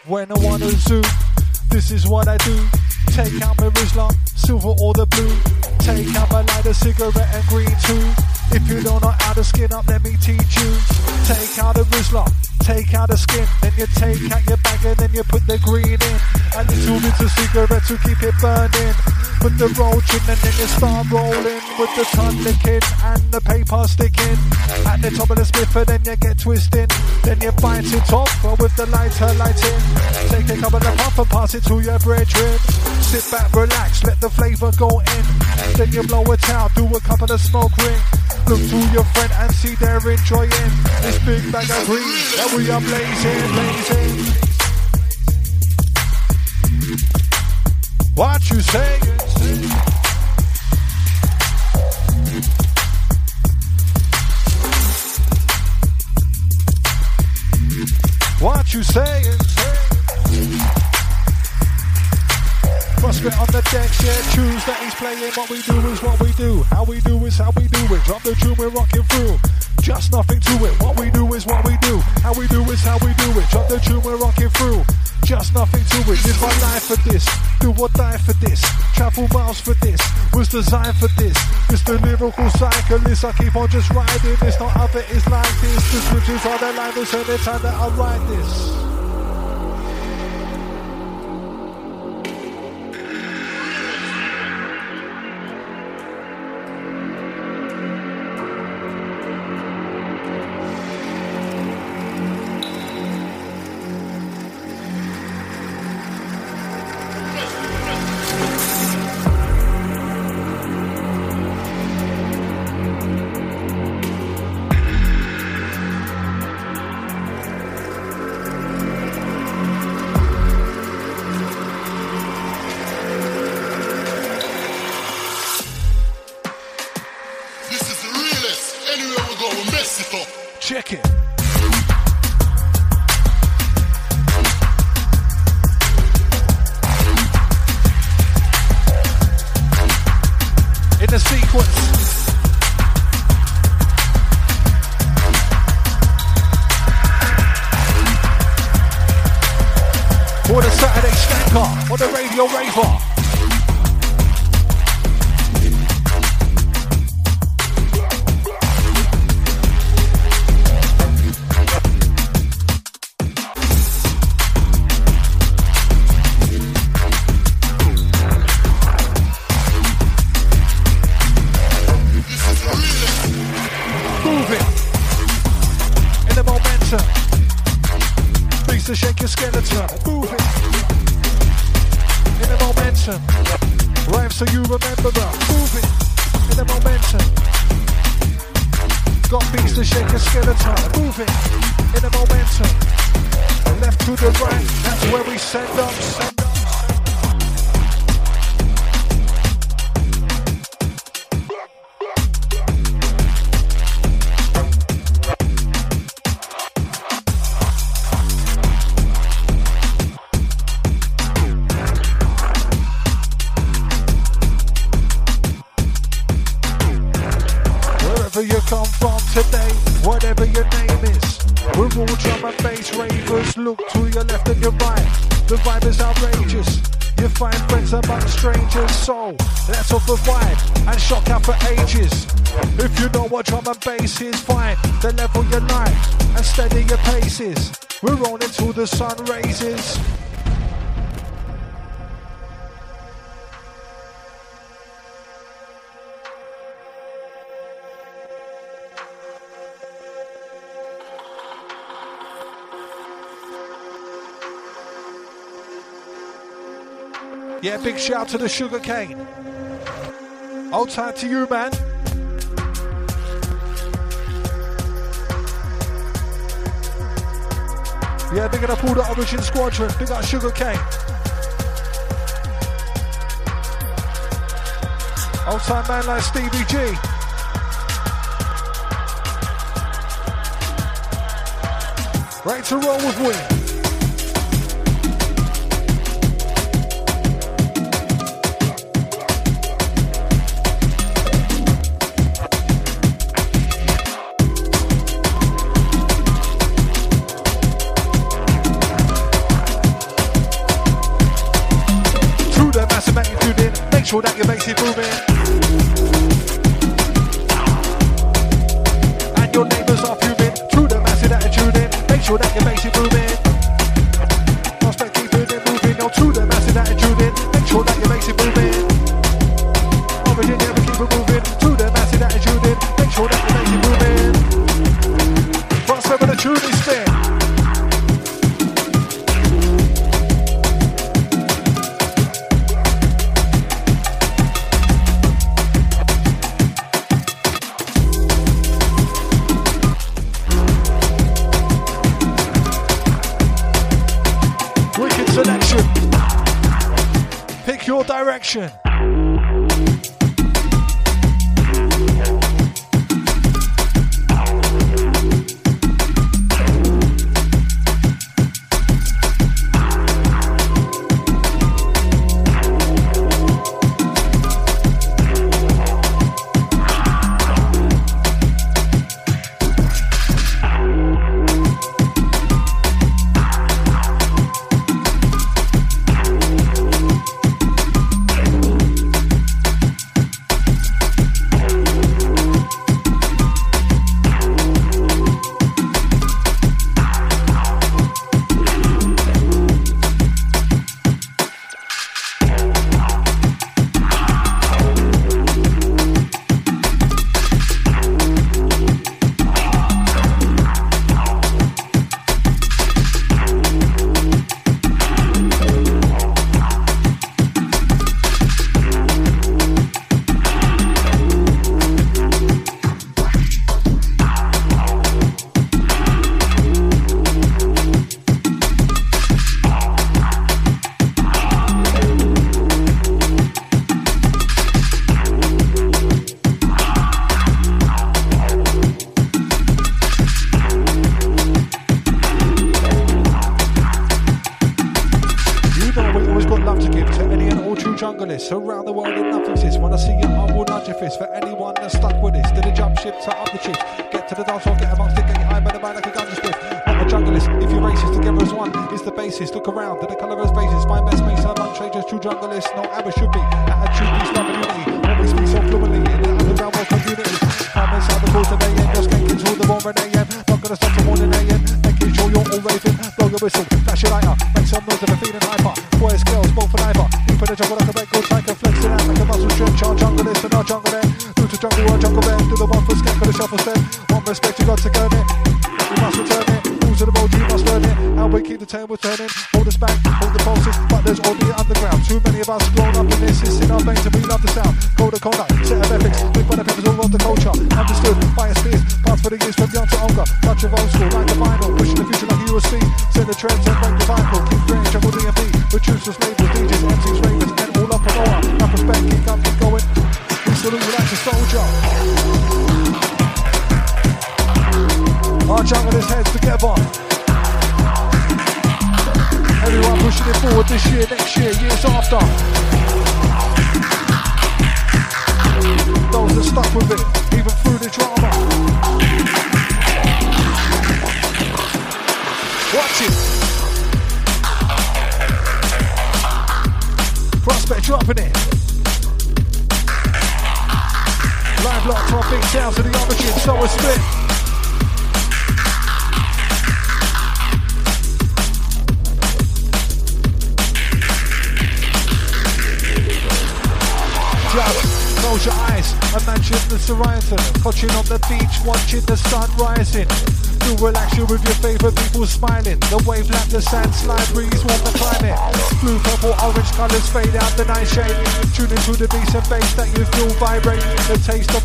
When I wanna zoom, this is what I do. Take out my Rizla, silver or the blue. Take out my lighter, cigarette and green too. If you don't know how to skin up, let me teach you. Take out a Rizla, take out the skin, then you take out your bag and then you put the green in. A little bit of cigarette to keep it burning. Put the roach in and then you start rolling with the tongue licking and the paper sticking. At the top of the and then you get twisting. Then you bite it off with the lighter lighting. Take a couple of puff and pass it to your brethren. Sit back, relax, let the flavour go in. Then you blow it out, do a couple of smoke rings. Look to your friend and see they're enjoying this big bag of green we are. What you say? What you say? Prospect on the decks, yeah, choose that he's playing. What we do is what we do. How we do is how we do it. Drop the tune, we're rocking through. Just nothing to it. What we do is what we do. How we do is how we do it. Drop the tune, we're rocking through. Just nothing to it. Live my life for this. Do or die for this. Travel miles for this. Was designed for this. It's the lyrical cyclist. I keep on just riding. It's not other, it's like this. The scriptures are the language and the time that I write this. Yeah, shout to the sugar cane. Old time to you, man. Yeah, big up all the Origin Squadron. Big up Sugar Cane. Old time man like Stevie G. Right to roll with Wing. Your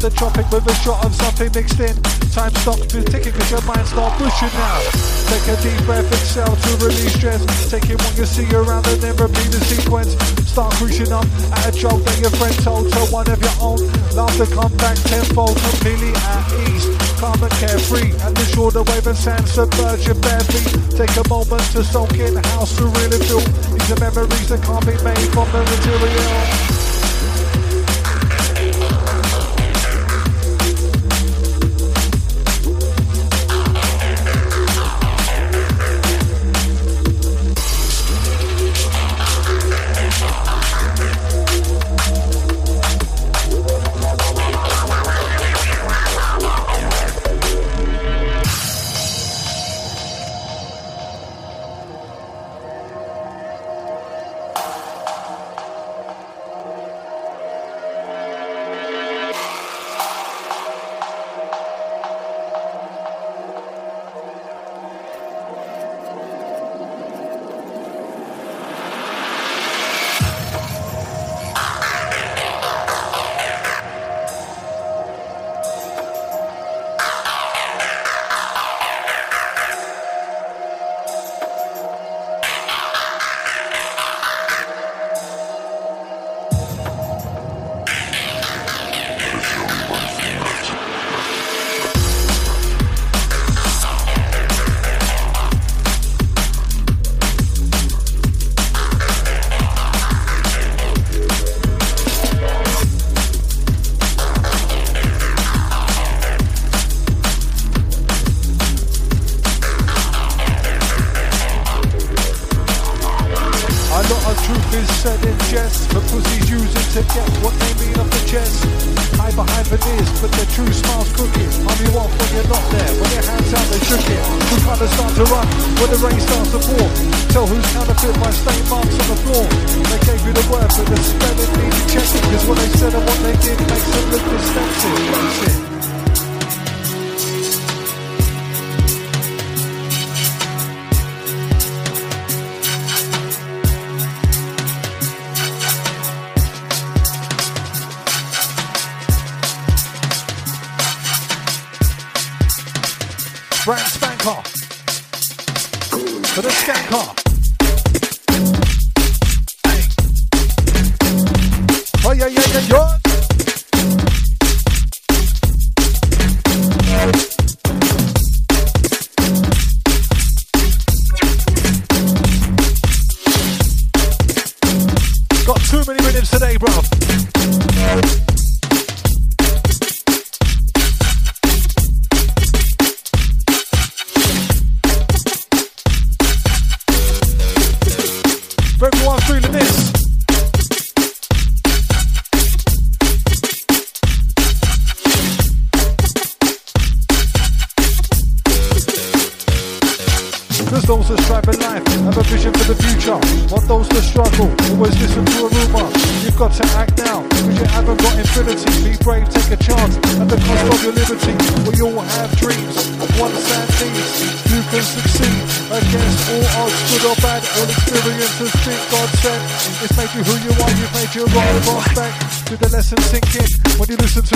the tropic with a shot of something mixed in. Time stops the ticking because your mind starts pushing now. Take a deep breath, exhale to release stress. Taking what you see around and then repeat the sequence. Start cruising up at a joke that your friend told to one of your own. Laughter come back tenfold, completely at ease. Calm and carefree, and the shoulder wave and sand submerge your bare feet. Take a moment to soak in how surreal it feels. These are memories that can't be made from the material.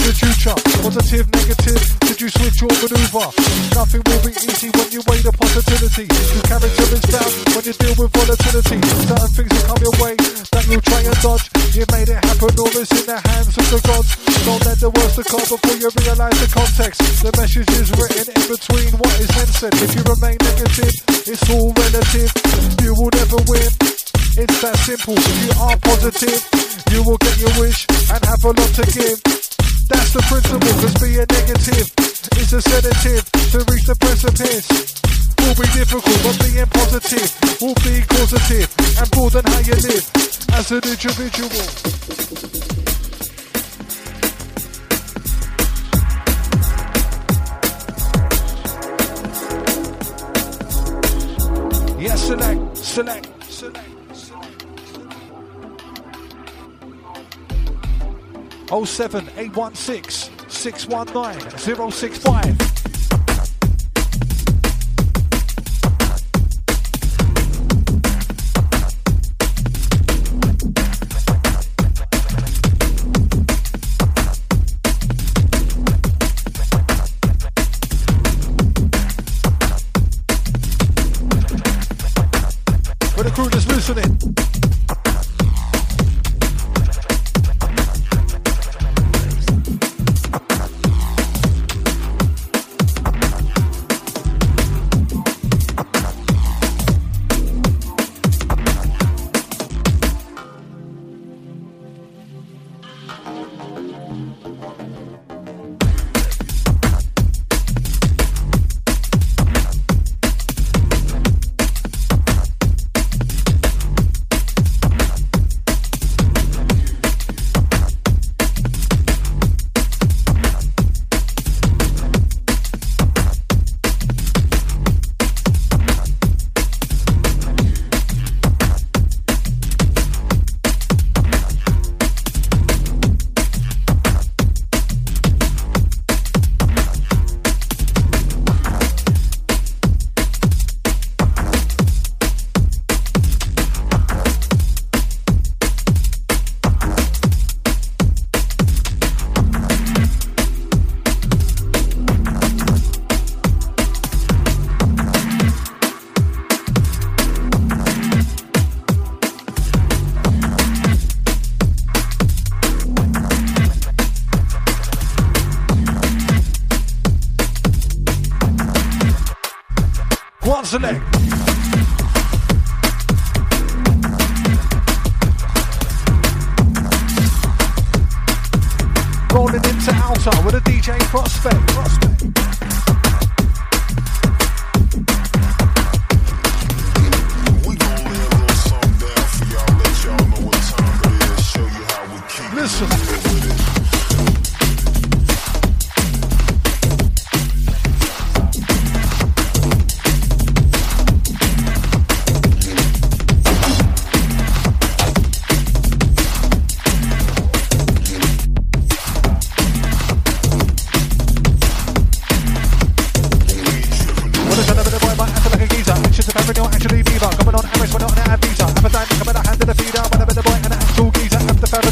the future. Positive, negative, did you switch your maneuver? Nothing will be easy when you weigh the positivity. Your character is down when you deal with volatility. Certain things will come your way that you'll try and dodge. You made it happen, all is in the hands of the gods. Don't let the worst occur before you realize the context. The message is written in between what is then said. If you remain negative, it's all relative. You will never win. It's that simple. If you are positive, you will get your wish and have a lot to give. That's the principle, cause being negative is a sedative to reach the precipice. Will be difficult, but being positive will be causative and more than how you live as an individual. Yeah, select, select, select. 07816 619 065. the crew.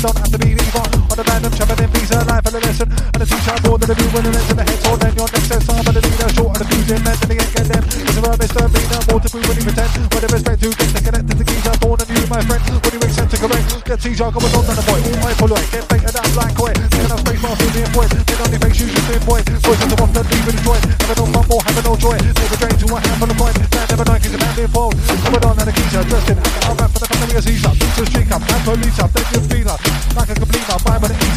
Never don't have to be evil. On the random traveling visa, life and a lesson. And the teacher more than the view when the in the head, so then your next test, I'm the leader, short of the fusing, mentally ain't get them. It's a misdemeanor, more to prove when you pretend. With the respect to get the connected to geezer, born and you, my friend. When you accept to correct, get teacher going on, the boy, all my polite, get baited out like koi. Taking up space, whilst being void. Then only face you just being void. Voices of often leaving destroyed. Having no fun, more having no joy. Never drain to a handful of coin. Stand never knowing, cause the man being fold. Coming on and a geezer, dressed in. I'm rap for the family as he's up. Beats a streak up, and police up, then you feel up. Like a complete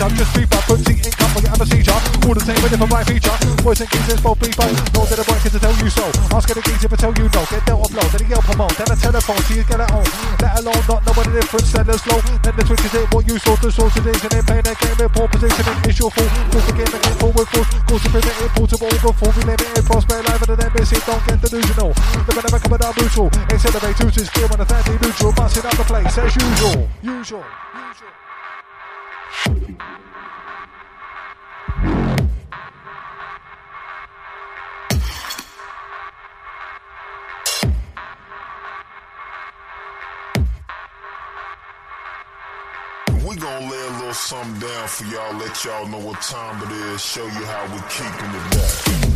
up, up. Just beep up, put seat income, we have a seizure. All the same, with different right feature. Boys and geezers both beep up. Nor did the boy to tell you so. Ask the geezer if I tell you no. Get dealt or blow, then he yell promote. Then a telephone, so you get it home. Let alone not know what the difference, send us slow. Then the switch is it, what you saw, the source is. And then playing that game in poor position, and it's your fault. Force the game again, forward force. Course to prevent it, portable, before we limit it. Prosper live and then miss it, don't get delusional. The never come down brutal. Accelerate, two to skill on a 30 neutral. Busting up the place as usual. Usual. Usual.
We gon' lay a little something down for y'all, let y'all know what time it is, show you how we keeping it back.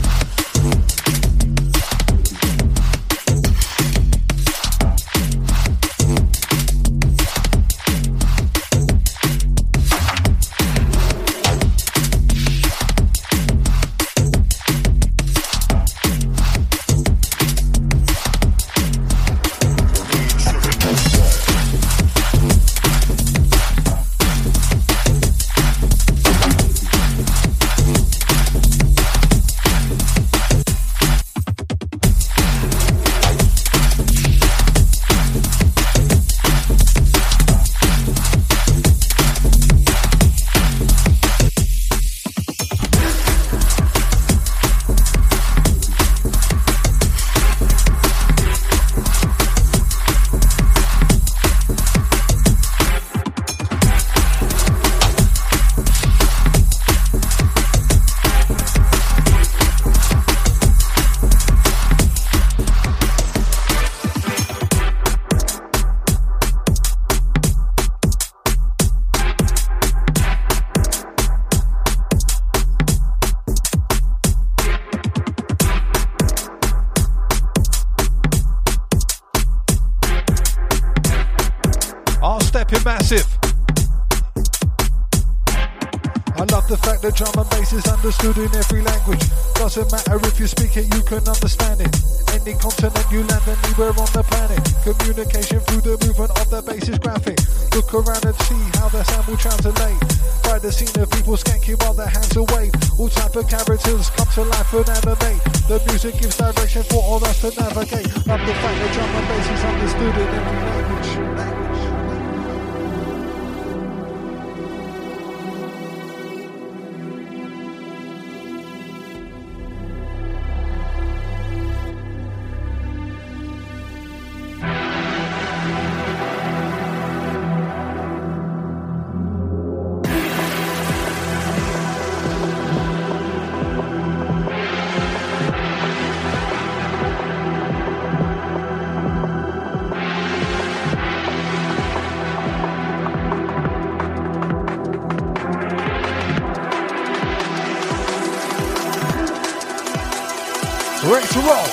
Roll.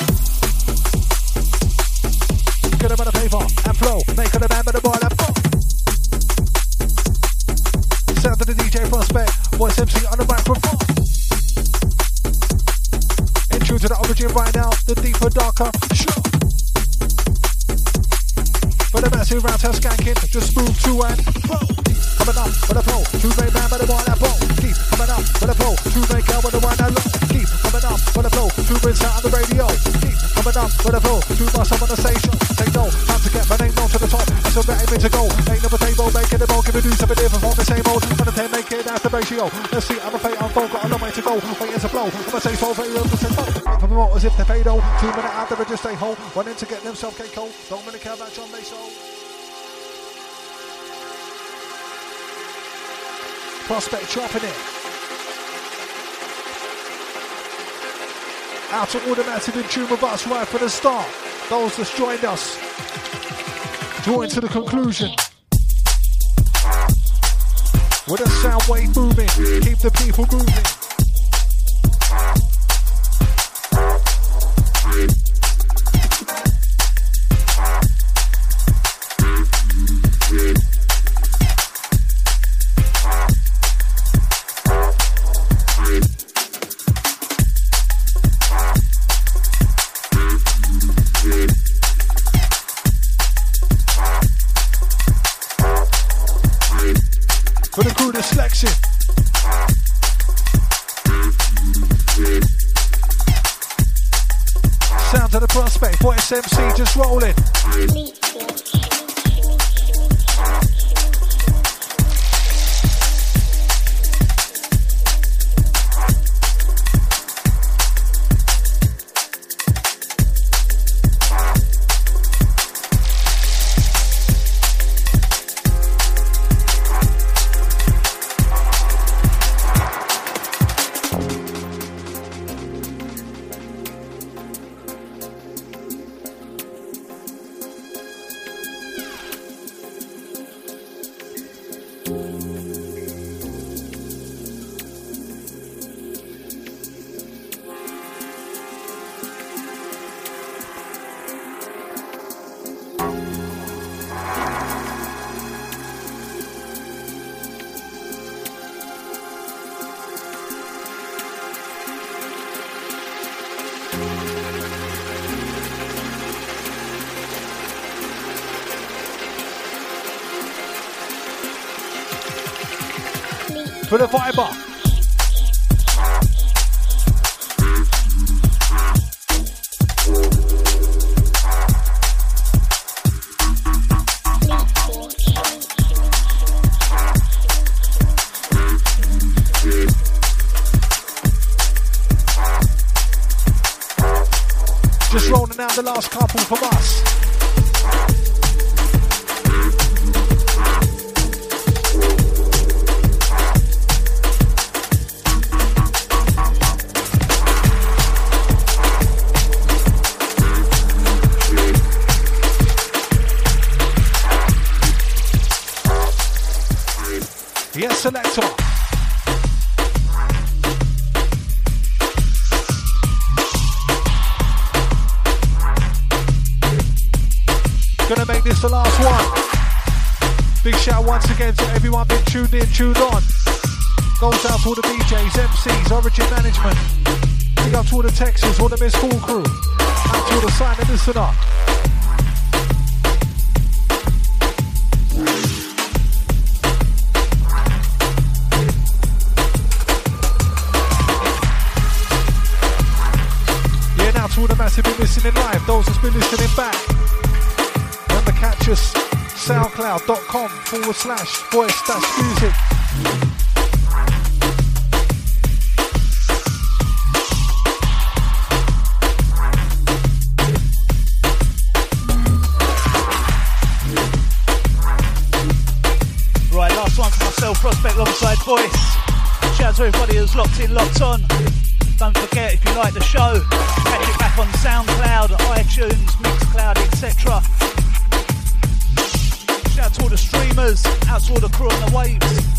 Get a bit of paper and flow. Make a man with a ball and flow. Sound to the DJ Prospect. Voice MC on the microphone. In tune to the origin right now. The deeper, darker show. For the massive roundhouse skanking, just move Waiting I'ma say so, very real to say no. Wait for promoters if they fade, oh. Two minute out there, just stay home. Running to get themselves. Don't really care about John Mason. Prospect chopping it. Out to all the massive in tune with us right from the start. Those that's joined us. Drawing to the conclusion. With a sound wave moving, keep the people moving. Tuned in, tuned on. Goes out to all the DJs, MCs, Origin Management. Big up to all the Texans, all the Miss Cool crew. Out to all the silent listener. Yeah, now to all the massively listening live, those that's been listening back, remember catch us soundcloud.com forward slash voice dash music.
Right, last one for myself, Prospect alongside Voice. Shout out to everybody who's locked in, locked on. Don't forget, if you like the show, catch it back on SoundCloud, iTunes, Mixcloud, etc. To all the streamers, out to all the crew on the waves.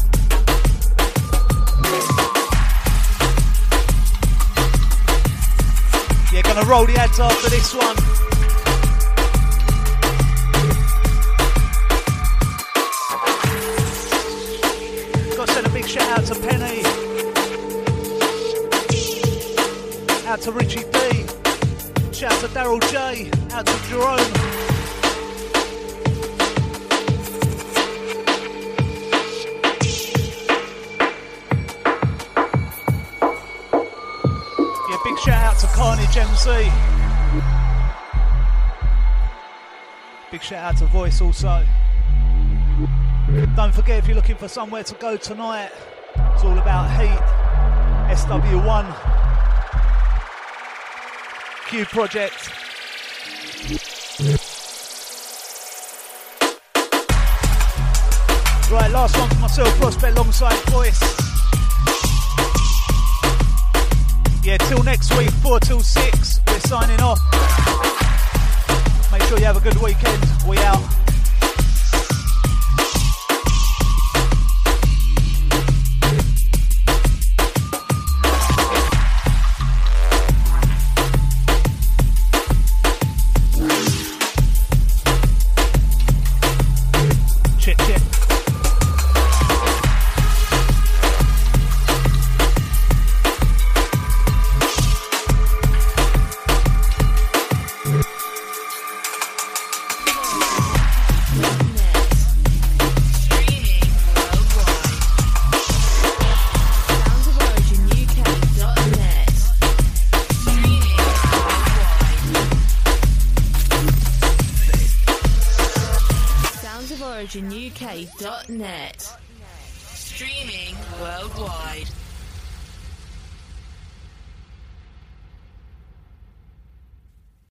Yeah, gonna roll the ads after this one. Got to send a big shout out to Penny. Out to Richie B. Shout out to Daryl J. Out to Jerome. Shout out to Voice also. Don't forget if you're looking for somewhere to go tonight, it's all about heat. SW1 Q Project. Right, last one for myself, Prospect alongside Voice. Yeah, till next week, 4 till 6, we're signing off. Make sure you have a good weekend.